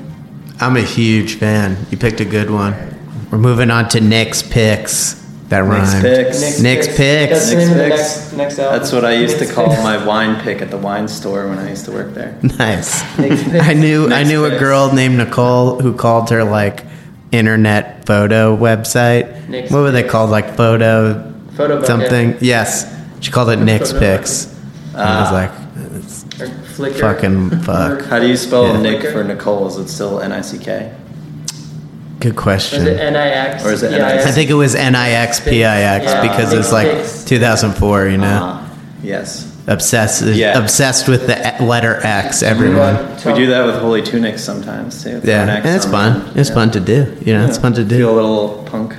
[SPEAKER 2] I'm a huge fan. You picked a good one. We're moving on to Nick's picks. That rhymes.
[SPEAKER 3] Nick's
[SPEAKER 2] rhymed.
[SPEAKER 3] picks.
[SPEAKER 2] Nick's picks.
[SPEAKER 4] That's the
[SPEAKER 3] Nick's
[SPEAKER 4] the
[SPEAKER 3] picks.
[SPEAKER 4] next, next album.
[SPEAKER 3] That's what I used to call
[SPEAKER 4] Picks.
[SPEAKER 3] my wine pick at the wine store when I used to work there. [LAUGHS]
[SPEAKER 2] Nice.
[SPEAKER 4] Nick's picks. [LAUGHS]
[SPEAKER 2] I knew I
[SPEAKER 3] Nick's
[SPEAKER 2] knew a girl named Nicole who called her like internet photo website.
[SPEAKER 4] Nick's
[SPEAKER 2] what were they called? Like photo
[SPEAKER 4] Photo book,
[SPEAKER 2] something? Yes. She called it Nick's [LAUGHS]
[SPEAKER 4] Photo
[SPEAKER 2] Picks. And I was
[SPEAKER 3] Ah.
[SPEAKER 2] like,
[SPEAKER 4] Or Flickr.
[SPEAKER 2] fucking fuck.
[SPEAKER 3] How do you spell
[SPEAKER 2] Yeah.
[SPEAKER 3] Nick for Nicole? Is it still N I C K?
[SPEAKER 2] Good
[SPEAKER 4] Was it
[SPEAKER 2] question.
[SPEAKER 4] N-I-X?
[SPEAKER 3] Or is it
[SPEAKER 4] PIX?
[SPEAKER 3] NIX?
[SPEAKER 2] I think it was N I X P I X
[SPEAKER 4] Yeah.
[SPEAKER 2] because it's
[SPEAKER 4] Nick's
[SPEAKER 2] like
[SPEAKER 4] Picks.
[SPEAKER 2] 2004. You know,
[SPEAKER 3] Ah, yes.
[SPEAKER 2] obsessed
[SPEAKER 3] Yeah.
[SPEAKER 2] obsessed with the letter X. Everyone.
[SPEAKER 3] We do that with Holy Tunics sometimes too. Throw
[SPEAKER 2] Yeah,
[SPEAKER 3] an
[SPEAKER 2] and it's
[SPEAKER 3] on
[SPEAKER 2] fun.
[SPEAKER 3] them.
[SPEAKER 2] It's
[SPEAKER 3] Yeah.
[SPEAKER 2] fun to do. You know, it's fun to do.
[SPEAKER 3] Feel a little punk, you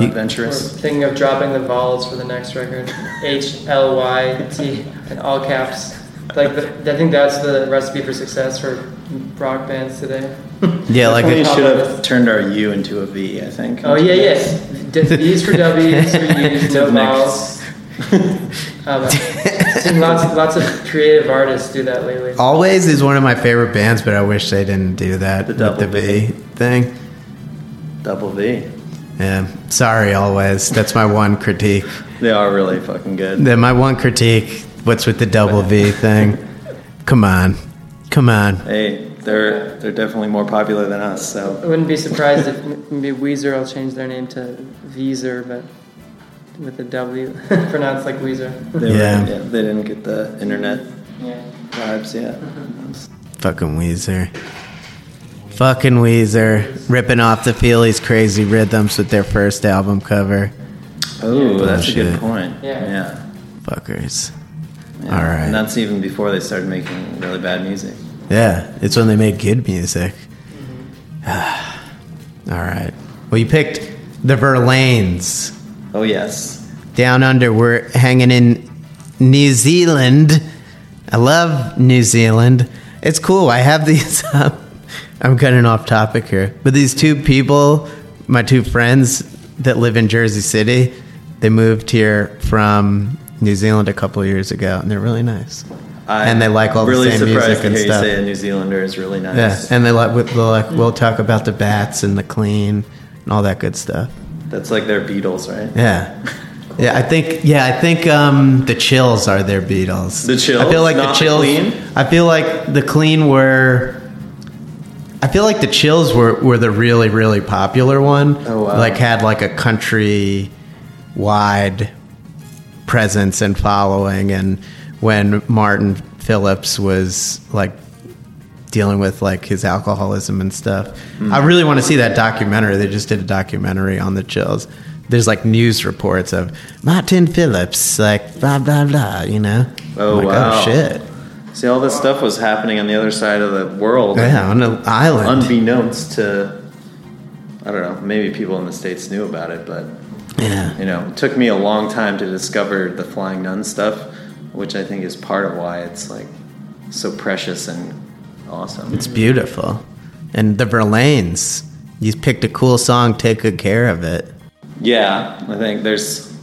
[SPEAKER 3] know,
[SPEAKER 2] You-
[SPEAKER 4] We're thinking of dropping the vowels for the next record. H L Y T in all caps. Like the, I think that's the recipe for success for rock bands today. [LAUGHS]
[SPEAKER 2] Yeah, like
[SPEAKER 3] we should have turned our U into a V. I think.
[SPEAKER 4] Oh yeah, yeah. D- [LAUGHS] V's for W's for U's, [LAUGHS] no
[SPEAKER 3] Next.
[SPEAKER 4] vowels. Um, seen lots, lots of creative artists do that lately.
[SPEAKER 2] Alvvays is one of my favorite bands, but I wish they didn't do that
[SPEAKER 3] The
[SPEAKER 2] with
[SPEAKER 3] double
[SPEAKER 2] the V thing.
[SPEAKER 3] Double V.
[SPEAKER 2] Yeah, sorry, Alvvays. That's my one critique.
[SPEAKER 3] They are really fucking good.
[SPEAKER 2] Then my one critique. What's with the double V thing? Come on, come on.
[SPEAKER 3] Hey, they're they're definitely more popular than us.
[SPEAKER 4] So I
[SPEAKER 3] So
[SPEAKER 4] wouldn't be surprised if maybe Weezer will change their name to Weezer, but with a W, [LAUGHS] pronounced like Weezer.
[SPEAKER 3] they were-
[SPEAKER 2] Yeah.
[SPEAKER 3] yeah, they didn't get the internet
[SPEAKER 4] Yeah.
[SPEAKER 3] vibes yet. Mm-hmm.
[SPEAKER 2] Fucking Weezer. Fucking Weezer. Ripping off the Feelies crazy rhythms with their first album cover.
[SPEAKER 3] Oh, that's a good point.
[SPEAKER 4] Yeah.
[SPEAKER 3] yeah.
[SPEAKER 2] Fuckers.
[SPEAKER 3] yeah.
[SPEAKER 2] All right.
[SPEAKER 3] And that's even before they started making really bad music.
[SPEAKER 2] Yeah, it's when they made good music. Mm-hmm. [SIGHS] All right. Well, you picked the Verlaines.
[SPEAKER 3] Oh yes.
[SPEAKER 2] down under. We're hanging in New Zealand. I love New Zealand. It's cool. I have these. [LAUGHS] Um, I'm cutting off topic here, but these two people, my two friends that live in Jersey City, they moved here from New Zealand a couple years ago, and they're really nice. and they like all
[SPEAKER 3] really
[SPEAKER 2] the same
[SPEAKER 3] surprised
[SPEAKER 2] music
[SPEAKER 3] to
[SPEAKER 2] and
[SPEAKER 3] hear
[SPEAKER 2] stuff.
[SPEAKER 3] you say a New Zealander is really nice.
[SPEAKER 2] Yeah, and they like we'll like we'll talk about the bats and the clean and all that good stuff.
[SPEAKER 3] That's like their Beatles, right?
[SPEAKER 2] Yeah. [LAUGHS] Yeah, I think yeah, I think um, the Chills are their Beatles.
[SPEAKER 3] The Chills,
[SPEAKER 2] I feel like the Chills.
[SPEAKER 3] Clean?
[SPEAKER 2] I feel like the Clean were. I feel like the Chills were were the really really popular one.
[SPEAKER 3] Oh, wow.
[SPEAKER 2] Like had like a country wide presence and following, and when Martin Phillips was like dealing with like his alcoholism and stuff.
[SPEAKER 3] Hmm.
[SPEAKER 2] I really want to see that documentary. They just did a documentary on the chills. There's like news reports of Martin Phillips, like blah blah blah. You know?
[SPEAKER 3] Oh,
[SPEAKER 2] like,
[SPEAKER 3] wow.
[SPEAKER 2] Oh shit!
[SPEAKER 3] See, all this stuff was happening on the other side of the world,
[SPEAKER 2] Yeah, on an island.
[SPEAKER 3] unbeknownst to. I don't know. Maybe people in the states knew about it, but
[SPEAKER 2] yeah,
[SPEAKER 3] you know, it took me a long time to discover the flying nun stuff, which I think is part of why it's like so precious and awesome.
[SPEAKER 2] it's beautiful. And the Verlaines, you picked a cool song. Take good care of it.
[SPEAKER 3] Yeah, I think there's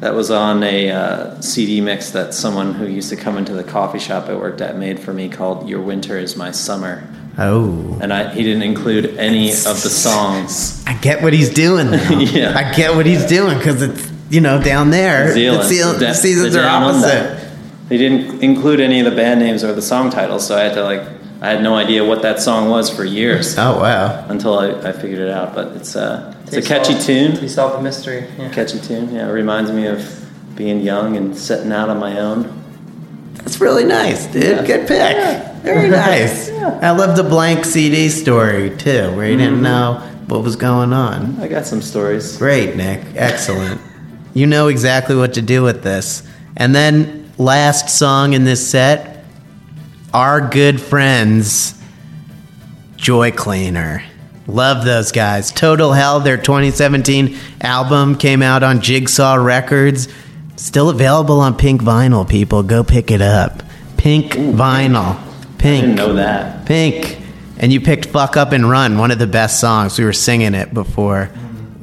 [SPEAKER 3] that was on a uh, CD mix that someone who used to come into the coffee shop I worked at made for me called "Your Winter Is My Summer,"
[SPEAKER 2] Oh,
[SPEAKER 3] and I, he didn't include any of the songs.
[SPEAKER 2] I get what he's doing. [LAUGHS]
[SPEAKER 3] Yeah.
[SPEAKER 2] I get what he's doing because it's you know down there.
[SPEAKER 3] Zealand,
[SPEAKER 2] the, seal-
[SPEAKER 3] the
[SPEAKER 2] seasons are opposite.
[SPEAKER 3] They didn't include any of the band names or the song titles, so I had to like I had no idea what that song was for years
[SPEAKER 2] Oh wow.
[SPEAKER 3] until I, I figured it out. But it's uh, it's a catchy
[SPEAKER 4] solved-
[SPEAKER 3] tune.
[SPEAKER 4] We solved the mystery. Yeah.
[SPEAKER 3] Catchy tune. Yeah, it reminds me of being young and setting out on my own.
[SPEAKER 2] That's really nice, dude.
[SPEAKER 3] Yeah.
[SPEAKER 2] Good pick. Very [LAUGHS] nice. I love the blank CD story too, where you
[SPEAKER 3] Mm-hmm.
[SPEAKER 2] didn't know what was going on.
[SPEAKER 3] I got some stories.
[SPEAKER 2] Great, Nick. Excellent. you know exactly what to do with this. And then last song in this set, our good friends, Joy Cleaner. Love those guys. Total Hell, their 2017 album came out on Jigsaw Records. Still available on pink vinyl, people. Go pick it up. Pink vinyl. Pink.
[SPEAKER 3] Didn't know that.
[SPEAKER 2] Pink. And you picked Fuck Up and Run, one of the best songs. We were singing it before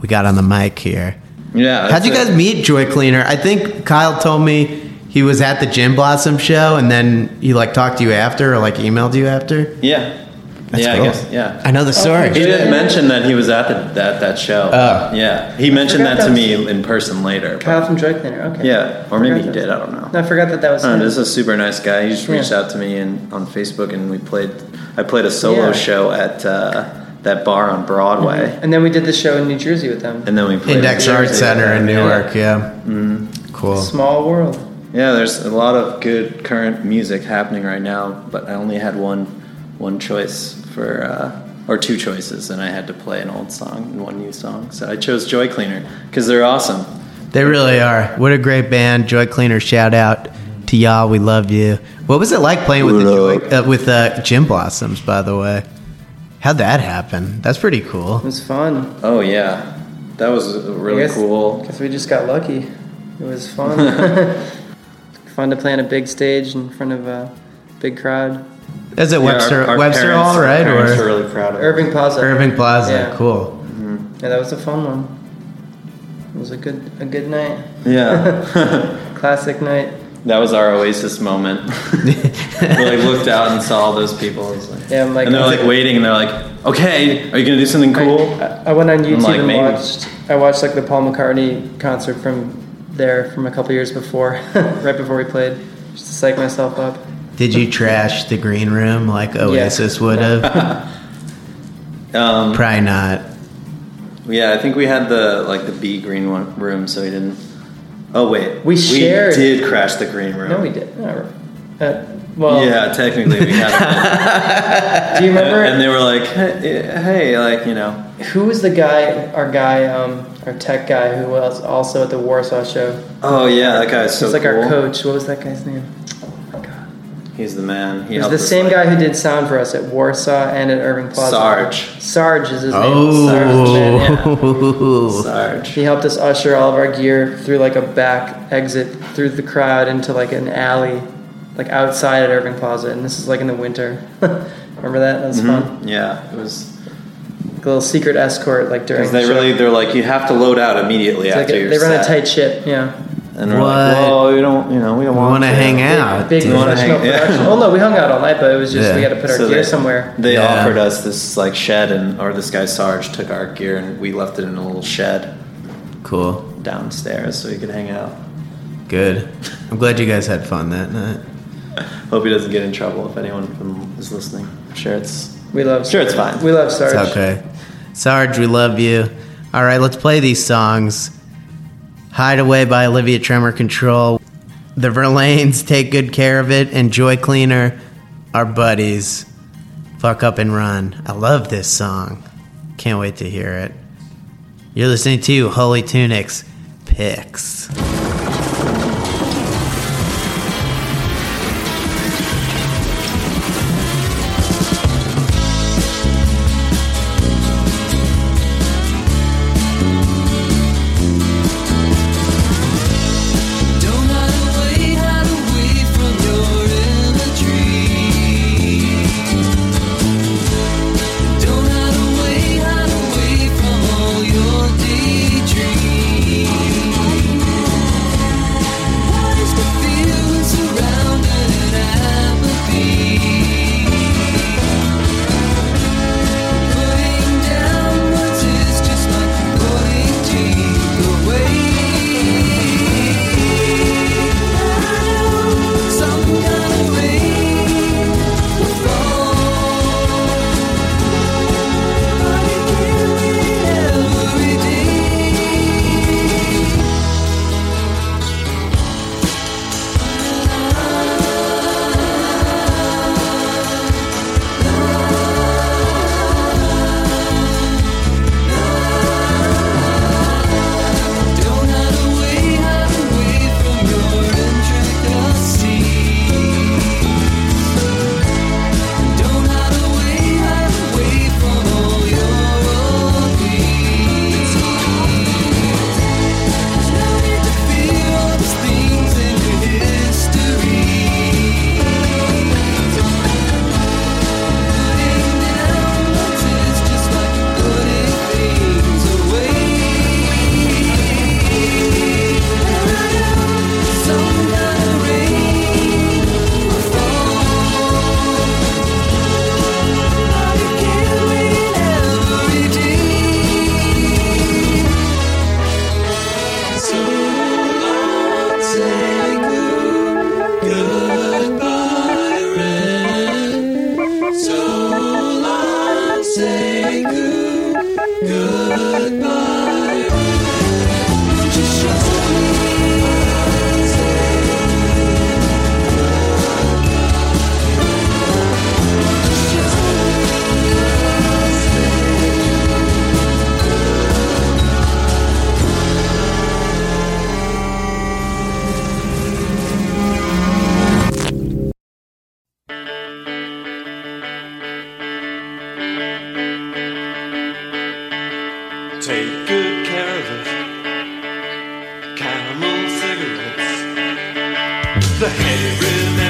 [SPEAKER 2] we got on the mic here.
[SPEAKER 3] Yeah.
[SPEAKER 2] How'd you guys meet Joy Cleaner? I think Kyle told me he was at the Gin Blossom show and then he like talked to you after or like emailed you after.
[SPEAKER 3] Yeah.
[SPEAKER 2] That's
[SPEAKER 3] yeah,
[SPEAKER 2] cool.
[SPEAKER 3] I guess. Yeah.
[SPEAKER 2] I know the oh, story.
[SPEAKER 3] He didn't mention that he was at the, that that show.
[SPEAKER 2] Oh.
[SPEAKER 3] Yeah. He mentioned
[SPEAKER 4] forgot
[SPEAKER 3] that to me in person later.
[SPEAKER 4] Kyle from Joy Cleaner. Okay.
[SPEAKER 3] Yeah, or maybe he did.
[SPEAKER 4] that.
[SPEAKER 3] I don't know.
[SPEAKER 4] No, I forgot that that was.
[SPEAKER 3] I
[SPEAKER 4] him.
[SPEAKER 3] this is a super nice guy. He just reached
[SPEAKER 4] Yeah.
[SPEAKER 3] out to me and on Facebook, and we played. I played a solo
[SPEAKER 4] Yeah.
[SPEAKER 3] show at uh, that bar on Broadway, mm-hmm.
[SPEAKER 4] And then we did the show in New Jersey with them.
[SPEAKER 3] and then we played
[SPEAKER 2] Index Art Center in
[SPEAKER 3] Yeah.
[SPEAKER 2] Newark, yeah. Mm-hmm. Cool.
[SPEAKER 4] Small world.
[SPEAKER 3] Yeah, there's a lot of good current music happening right now, but I only had one one choice for uh, or two choices, and I had to play an old song and one new song. So I chose Joy Cleaner because they're awesome.
[SPEAKER 2] They really are. What a great band. Joy Cleaner, shout out to y'all. We love you. What was it like playing with the Joy, uh, with uh, Gin Blossoms, by the way? How'd that happen? That's pretty cool.
[SPEAKER 4] It was fun.
[SPEAKER 3] Oh yeah, that was really
[SPEAKER 4] I guess-
[SPEAKER 3] cool.
[SPEAKER 4] Guess we just got lucky. It was fun. [LAUGHS] fun to play on a big stage in front of a big crowd.
[SPEAKER 2] Is it
[SPEAKER 3] Yeah,
[SPEAKER 2] Webster
[SPEAKER 3] our- our
[SPEAKER 2] Webster
[SPEAKER 3] parents-
[SPEAKER 2] Hall,
[SPEAKER 3] our
[SPEAKER 2] right?
[SPEAKER 3] parents were
[SPEAKER 2] Or
[SPEAKER 3] really proud of it.
[SPEAKER 4] Irving Plaza.
[SPEAKER 2] Irving Plaza?
[SPEAKER 4] Yeah.
[SPEAKER 2] Cool. Mm-hmm.
[SPEAKER 4] Yeah, that was a fun one. It was a good a good night.
[SPEAKER 3] Yeah. [LAUGHS]
[SPEAKER 4] Classic night.
[SPEAKER 3] That was our oasis moment. [LAUGHS] we like looked out and saw all those people. It like-
[SPEAKER 4] Yeah, I'm like-
[SPEAKER 3] and they're like waiting, and they're like, "Okay, are you gonna do something cool?"
[SPEAKER 4] I, I went on YouTube
[SPEAKER 3] like,
[SPEAKER 4] and
[SPEAKER 3] maybe.
[SPEAKER 4] watched. I watched like the Paul McCartney concert from there from a couple years before, [LAUGHS] right before we played, just to psych myself up.
[SPEAKER 2] Did you trash the green room like Oasis would have? [LAUGHS]
[SPEAKER 3] Um,
[SPEAKER 2] Probably not.
[SPEAKER 3] yeah, I think we had the like the B green one room, so we didn't. Oh wait,
[SPEAKER 4] We shared-
[SPEAKER 3] did crash the green room.
[SPEAKER 4] No, we did. No, uh, well,
[SPEAKER 3] Yeah, technically we had. [LAUGHS]
[SPEAKER 4] Do you remember?
[SPEAKER 3] and they were like, hey, "Hey, like you know."
[SPEAKER 4] who was the guy? Our guy, um, our tech guy, who was also at the Warsaw show.
[SPEAKER 3] Oh yeah, that guy's so
[SPEAKER 4] He's like
[SPEAKER 3] cool.
[SPEAKER 4] our coach. What was that guy's name? My god.
[SPEAKER 3] He's the man. He
[SPEAKER 4] He's the same
[SPEAKER 3] like-
[SPEAKER 4] guy who did sound for us at Warsaw and at Irving Plaza.
[SPEAKER 3] Sarge.
[SPEAKER 4] Sarge is his name.
[SPEAKER 5] Oh,
[SPEAKER 4] Sarge man, yeah. [LAUGHS]
[SPEAKER 3] Sarge.
[SPEAKER 4] He helped us usher all of our gear through like a back exit through the crowd into like an alley, like outside at Irving Plaza. And this is like in the winter. [LAUGHS] Remember that? That was mm-hmm. fun.
[SPEAKER 3] Yeah, it was
[SPEAKER 4] Like a little secret escort, like during.
[SPEAKER 3] because they
[SPEAKER 4] the
[SPEAKER 3] really, they're like you have to load out immediately
[SPEAKER 4] It's like
[SPEAKER 3] after
[SPEAKER 4] a-
[SPEAKER 3] your
[SPEAKER 4] they run a tight ship. Yeah.
[SPEAKER 3] And we're like,
[SPEAKER 5] What?
[SPEAKER 3] well, we don't, you know, we don't
[SPEAKER 5] We
[SPEAKER 3] want
[SPEAKER 5] want to hang out.
[SPEAKER 4] Big
[SPEAKER 5] dude.
[SPEAKER 3] wanna
[SPEAKER 4] professional
[SPEAKER 3] hang- yeah.
[SPEAKER 4] production. Oh no, we hung out all night, but it was just we had to put our
[SPEAKER 3] So
[SPEAKER 4] gear
[SPEAKER 3] they-
[SPEAKER 4] somewhere.
[SPEAKER 3] They
[SPEAKER 5] Yeah.
[SPEAKER 3] offered us this like shed, and or this guy Sarge took our gear, and we left it in a little shed
[SPEAKER 5] Cool.
[SPEAKER 3] downstairs so we could hang out.
[SPEAKER 5] Good. I'm glad you guys had fun that night. [LAUGHS]
[SPEAKER 3] Hope he doesn't get in trouble if anyone from is listening. I'm sure it's
[SPEAKER 4] We love.
[SPEAKER 3] Sure, it's fine.
[SPEAKER 4] We love Sarge.
[SPEAKER 5] It's okay. Sarge, we love you. All right, let's play these songs. Hideaway by Olivia Tremor Control. The Verlaines, Take Good Care of It, and Joy Cleaner, our buddies. Fuck Up and Run. I love this song. Can't wait to hear it. You're listening to Holy Tunics Picks.
[SPEAKER 6] Take good care of it. Camel cigarettes. The heady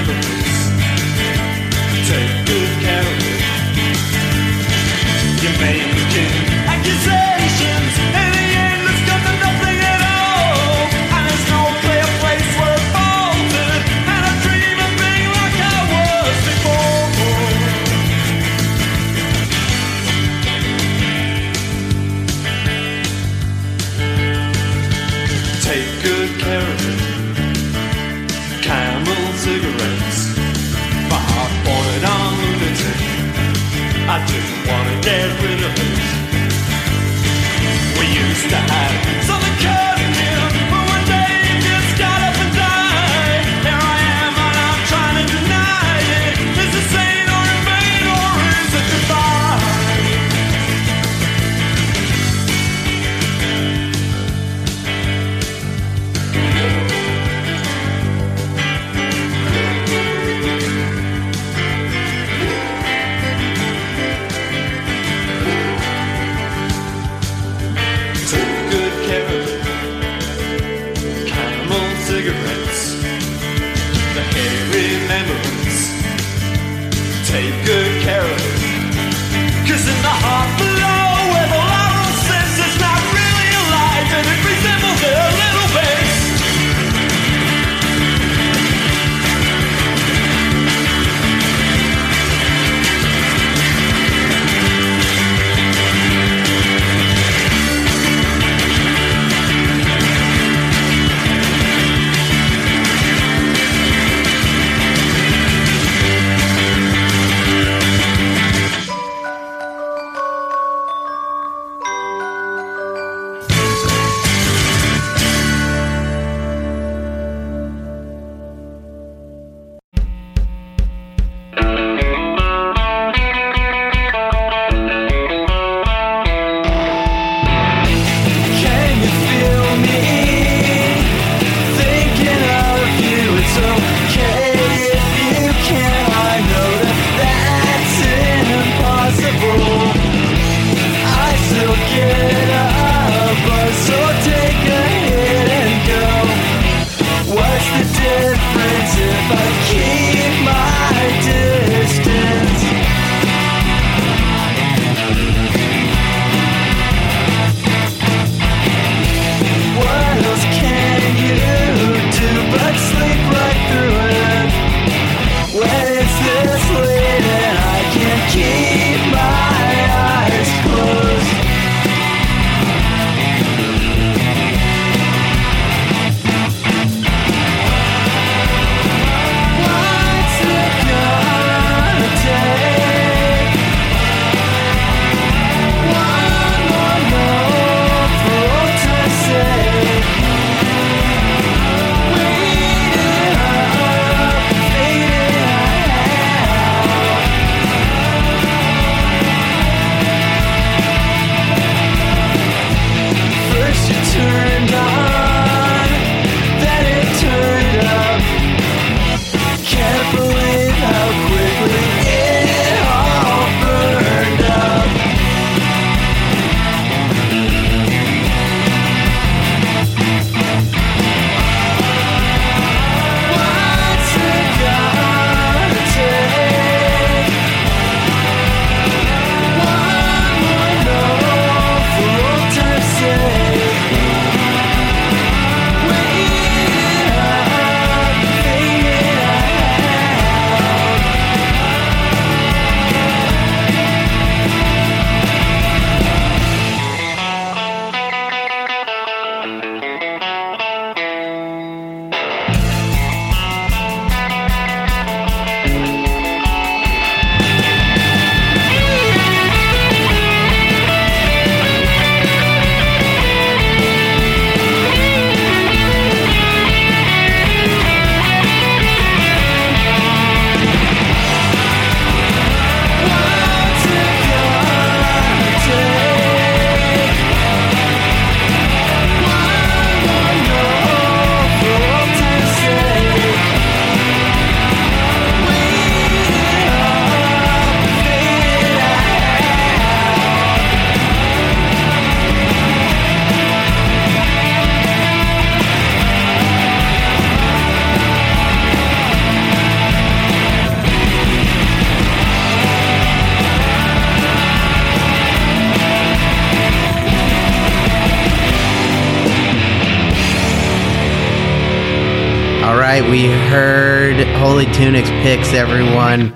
[SPEAKER 2] picks, everyone.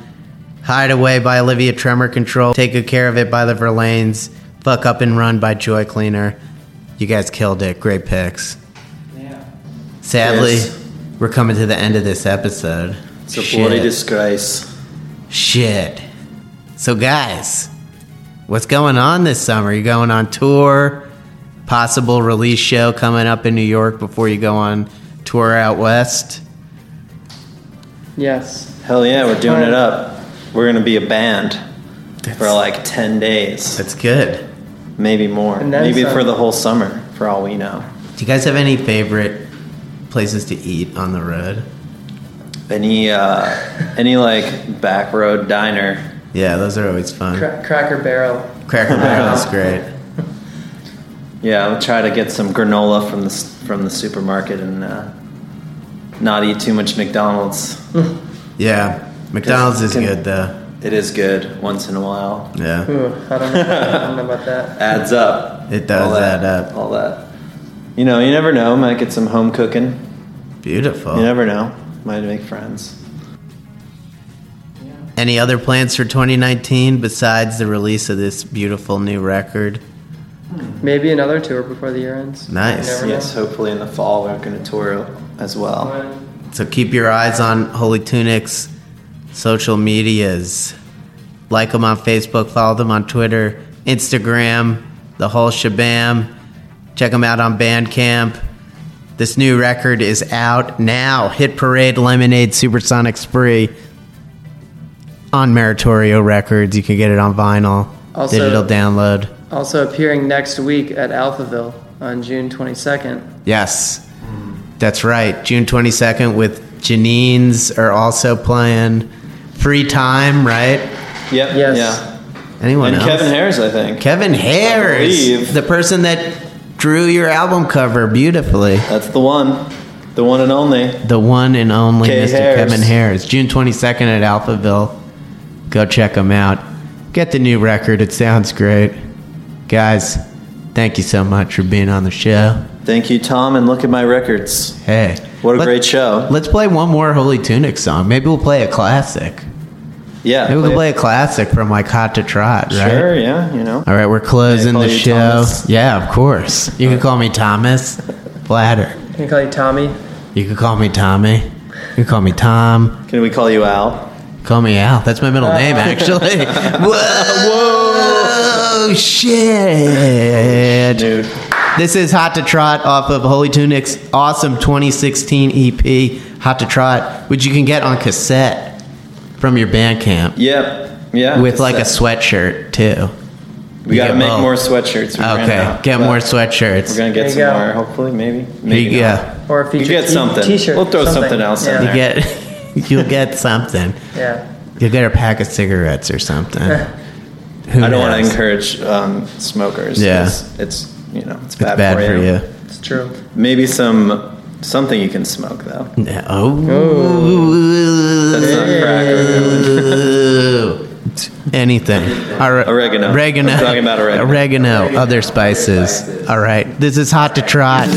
[SPEAKER 2] Hideaway by Olivia Tremor Control. Take Good Care of It by the Verlaines. Fuck Up and Run by Joy Cleaner. You guys killed it. Great picks.
[SPEAKER 4] Yeah.
[SPEAKER 2] Sadly,
[SPEAKER 3] Yes.
[SPEAKER 2] we're coming to the end of this episode.
[SPEAKER 3] It's a
[SPEAKER 2] Shit.
[SPEAKER 3] bloody disgrace.
[SPEAKER 2] Shit. So, guys, what's going on this summer? You going on tour? Possible release show coming up in New York before you go on tour out west?
[SPEAKER 4] Yes.
[SPEAKER 3] Hell yeah, we're doing it up. We're gonna be a band for like ten days,
[SPEAKER 2] That's good.
[SPEAKER 3] maybe more,
[SPEAKER 4] And then
[SPEAKER 3] maybe
[SPEAKER 4] some.
[SPEAKER 3] for the whole summer, for all we know.
[SPEAKER 2] Do you guys have any favorite places to eat on the road?
[SPEAKER 3] Any uh, any like back road diner.
[SPEAKER 2] Yeah, those are always fun.
[SPEAKER 4] Cra- Cracker Barrel.
[SPEAKER 2] Cracker [LAUGHS] Barrel is great.
[SPEAKER 3] Yeah, I'll try to get some granola from the s- from the supermarket and uh, not eat too much McDonald's. [LAUGHS]
[SPEAKER 2] Yeah, McDonald's is
[SPEAKER 3] Can-
[SPEAKER 2] good though.
[SPEAKER 3] it is good once in a while.
[SPEAKER 2] Yeah.
[SPEAKER 4] Ooh, I don't know. I don't know about that. [LAUGHS]
[SPEAKER 3] Adds up.
[SPEAKER 2] It does
[SPEAKER 3] All that,
[SPEAKER 2] add up.
[SPEAKER 3] All that. You know, you never know. Might get some home cooking.
[SPEAKER 2] Beautiful.
[SPEAKER 3] You never know. Might make friends.
[SPEAKER 2] Any other plans for 2019 besides the release of this beautiful new record? Hmm.
[SPEAKER 4] Maybe another tour before the year ends.
[SPEAKER 2] Nice.
[SPEAKER 4] You never know.
[SPEAKER 3] Yes, hopefully in the fall we're going to tour as well.
[SPEAKER 2] So keep your eyes on Holy Tunic's social medias. Like them on Facebook, follow them on Twitter, Instagram, the whole shabam. Check them out on Bandcamp. This new record is out now. Hit Parade, Lemonade, Supersonic Spree on Meritorio Records. You can get it on vinyl,
[SPEAKER 4] Also-
[SPEAKER 2] digital download.
[SPEAKER 4] Also appearing next week at Alphaville on June 22nd.
[SPEAKER 2] Yes, that's right. June 22nd with Janine's are also playing. Free time, right?
[SPEAKER 3] Yep.
[SPEAKER 4] Yes.
[SPEAKER 3] Yeah.
[SPEAKER 2] Anyone
[SPEAKER 3] And
[SPEAKER 2] else?
[SPEAKER 3] Kevin Harris, I think.
[SPEAKER 2] Kevin Harris, the person that drew your album cover beautifully.
[SPEAKER 3] That's the one. The one and only.
[SPEAKER 2] The one and only
[SPEAKER 3] K.
[SPEAKER 2] Mr.
[SPEAKER 3] Harris.
[SPEAKER 2] Kevin Harris. June 22nd at Alphaville. Go check him out. Get the new record. It sounds great. Guys, thank you so much for being on the show.
[SPEAKER 3] Thank you, Tom, and look at my records.
[SPEAKER 2] Hey.
[SPEAKER 3] What a
[SPEAKER 2] let-
[SPEAKER 3] great show.
[SPEAKER 2] Let's play one more Holy Tunic song. Maybe we'll play a classic.
[SPEAKER 3] Yeah.
[SPEAKER 2] Maybe we'll play a classic from like Hot to Trot, right?
[SPEAKER 3] Sure, yeah, you know.
[SPEAKER 2] All right, we're closing
[SPEAKER 3] Can
[SPEAKER 2] the
[SPEAKER 3] you
[SPEAKER 2] show.
[SPEAKER 3] Thomas?
[SPEAKER 2] Yeah, of course. You can call me Thomas. Flatter.
[SPEAKER 4] Can I call you Tommy?
[SPEAKER 2] You can call me Tommy. You can call me Tom.
[SPEAKER 3] Can we call you Al?
[SPEAKER 2] Call me Al. That's my middle name, [LAUGHS] actually. [LAUGHS] Whoa! Shit.
[SPEAKER 3] Dude.
[SPEAKER 2] This is Hot to Trot off of Holy Tunic's awesome 2016 EP, Hot to Trot, which you can get on cassette from your Bandcamp
[SPEAKER 3] Yep. Yeah.
[SPEAKER 2] with like a sweatshirt too.
[SPEAKER 3] We
[SPEAKER 2] You
[SPEAKER 3] got to make
[SPEAKER 2] both.
[SPEAKER 3] more sweatshirts. We
[SPEAKER 2] Okay, get more sweatshirts.
[SPEAKER 3] We're gonna get some
[SPEAKER 4] go.
[SPEAKER 3] more. Hopefully, maybe.
[SPEAKER 2] Here
[SPEAKER 3] Maybe
[SPEAKER 2] you
[SPEAKER 3] not.
[SPEAKER 2] go.
[SPEAKER 4] Or a feature
[SPEAKER 3] You get
[SPEAKER 4] t-
[SPEAKER 3] something.
[SPEAKER 4] T-shirt.
[SPEAKER 3] We'll throw something else in
[SPEAKER 4] yeah.
[SPEAKER 2] You
[SPEAKER 3] there.
[SPEAKER 2] get, [LAUGHS] you'll get something.
[SPEAKER 4] Yeah.
[SPEAKER 2] You'll get a pack of cigarettes or something. [LAUGHS] Who
[SPEAKER 3] I don't want to encourage um, smokers.
[SPEAKER 2] Yeah.
[SPEAKER 3] 'cause It's you know it's
[SPEAKER 2] It's
[SPEAKER 3] bad,
[SPEAKER 2] bad for you.
[SPEAKER 4] It's true.
[SPEAKER 3] Maybe some something you can smoke though.
[SPEAKER 2] Yeah. Oh.
[SPEAKER 3] That's not crack. [LAUGHS]
[SPEAKER 2] Anything.
[SPEAKER 3] Oregano.
[SPEAKER 2] Oregano.
[SPEAKER 3] I'm talking about oregano.
[SPEAKER 2] Oregano. Other spices. All right. This is hot to trot.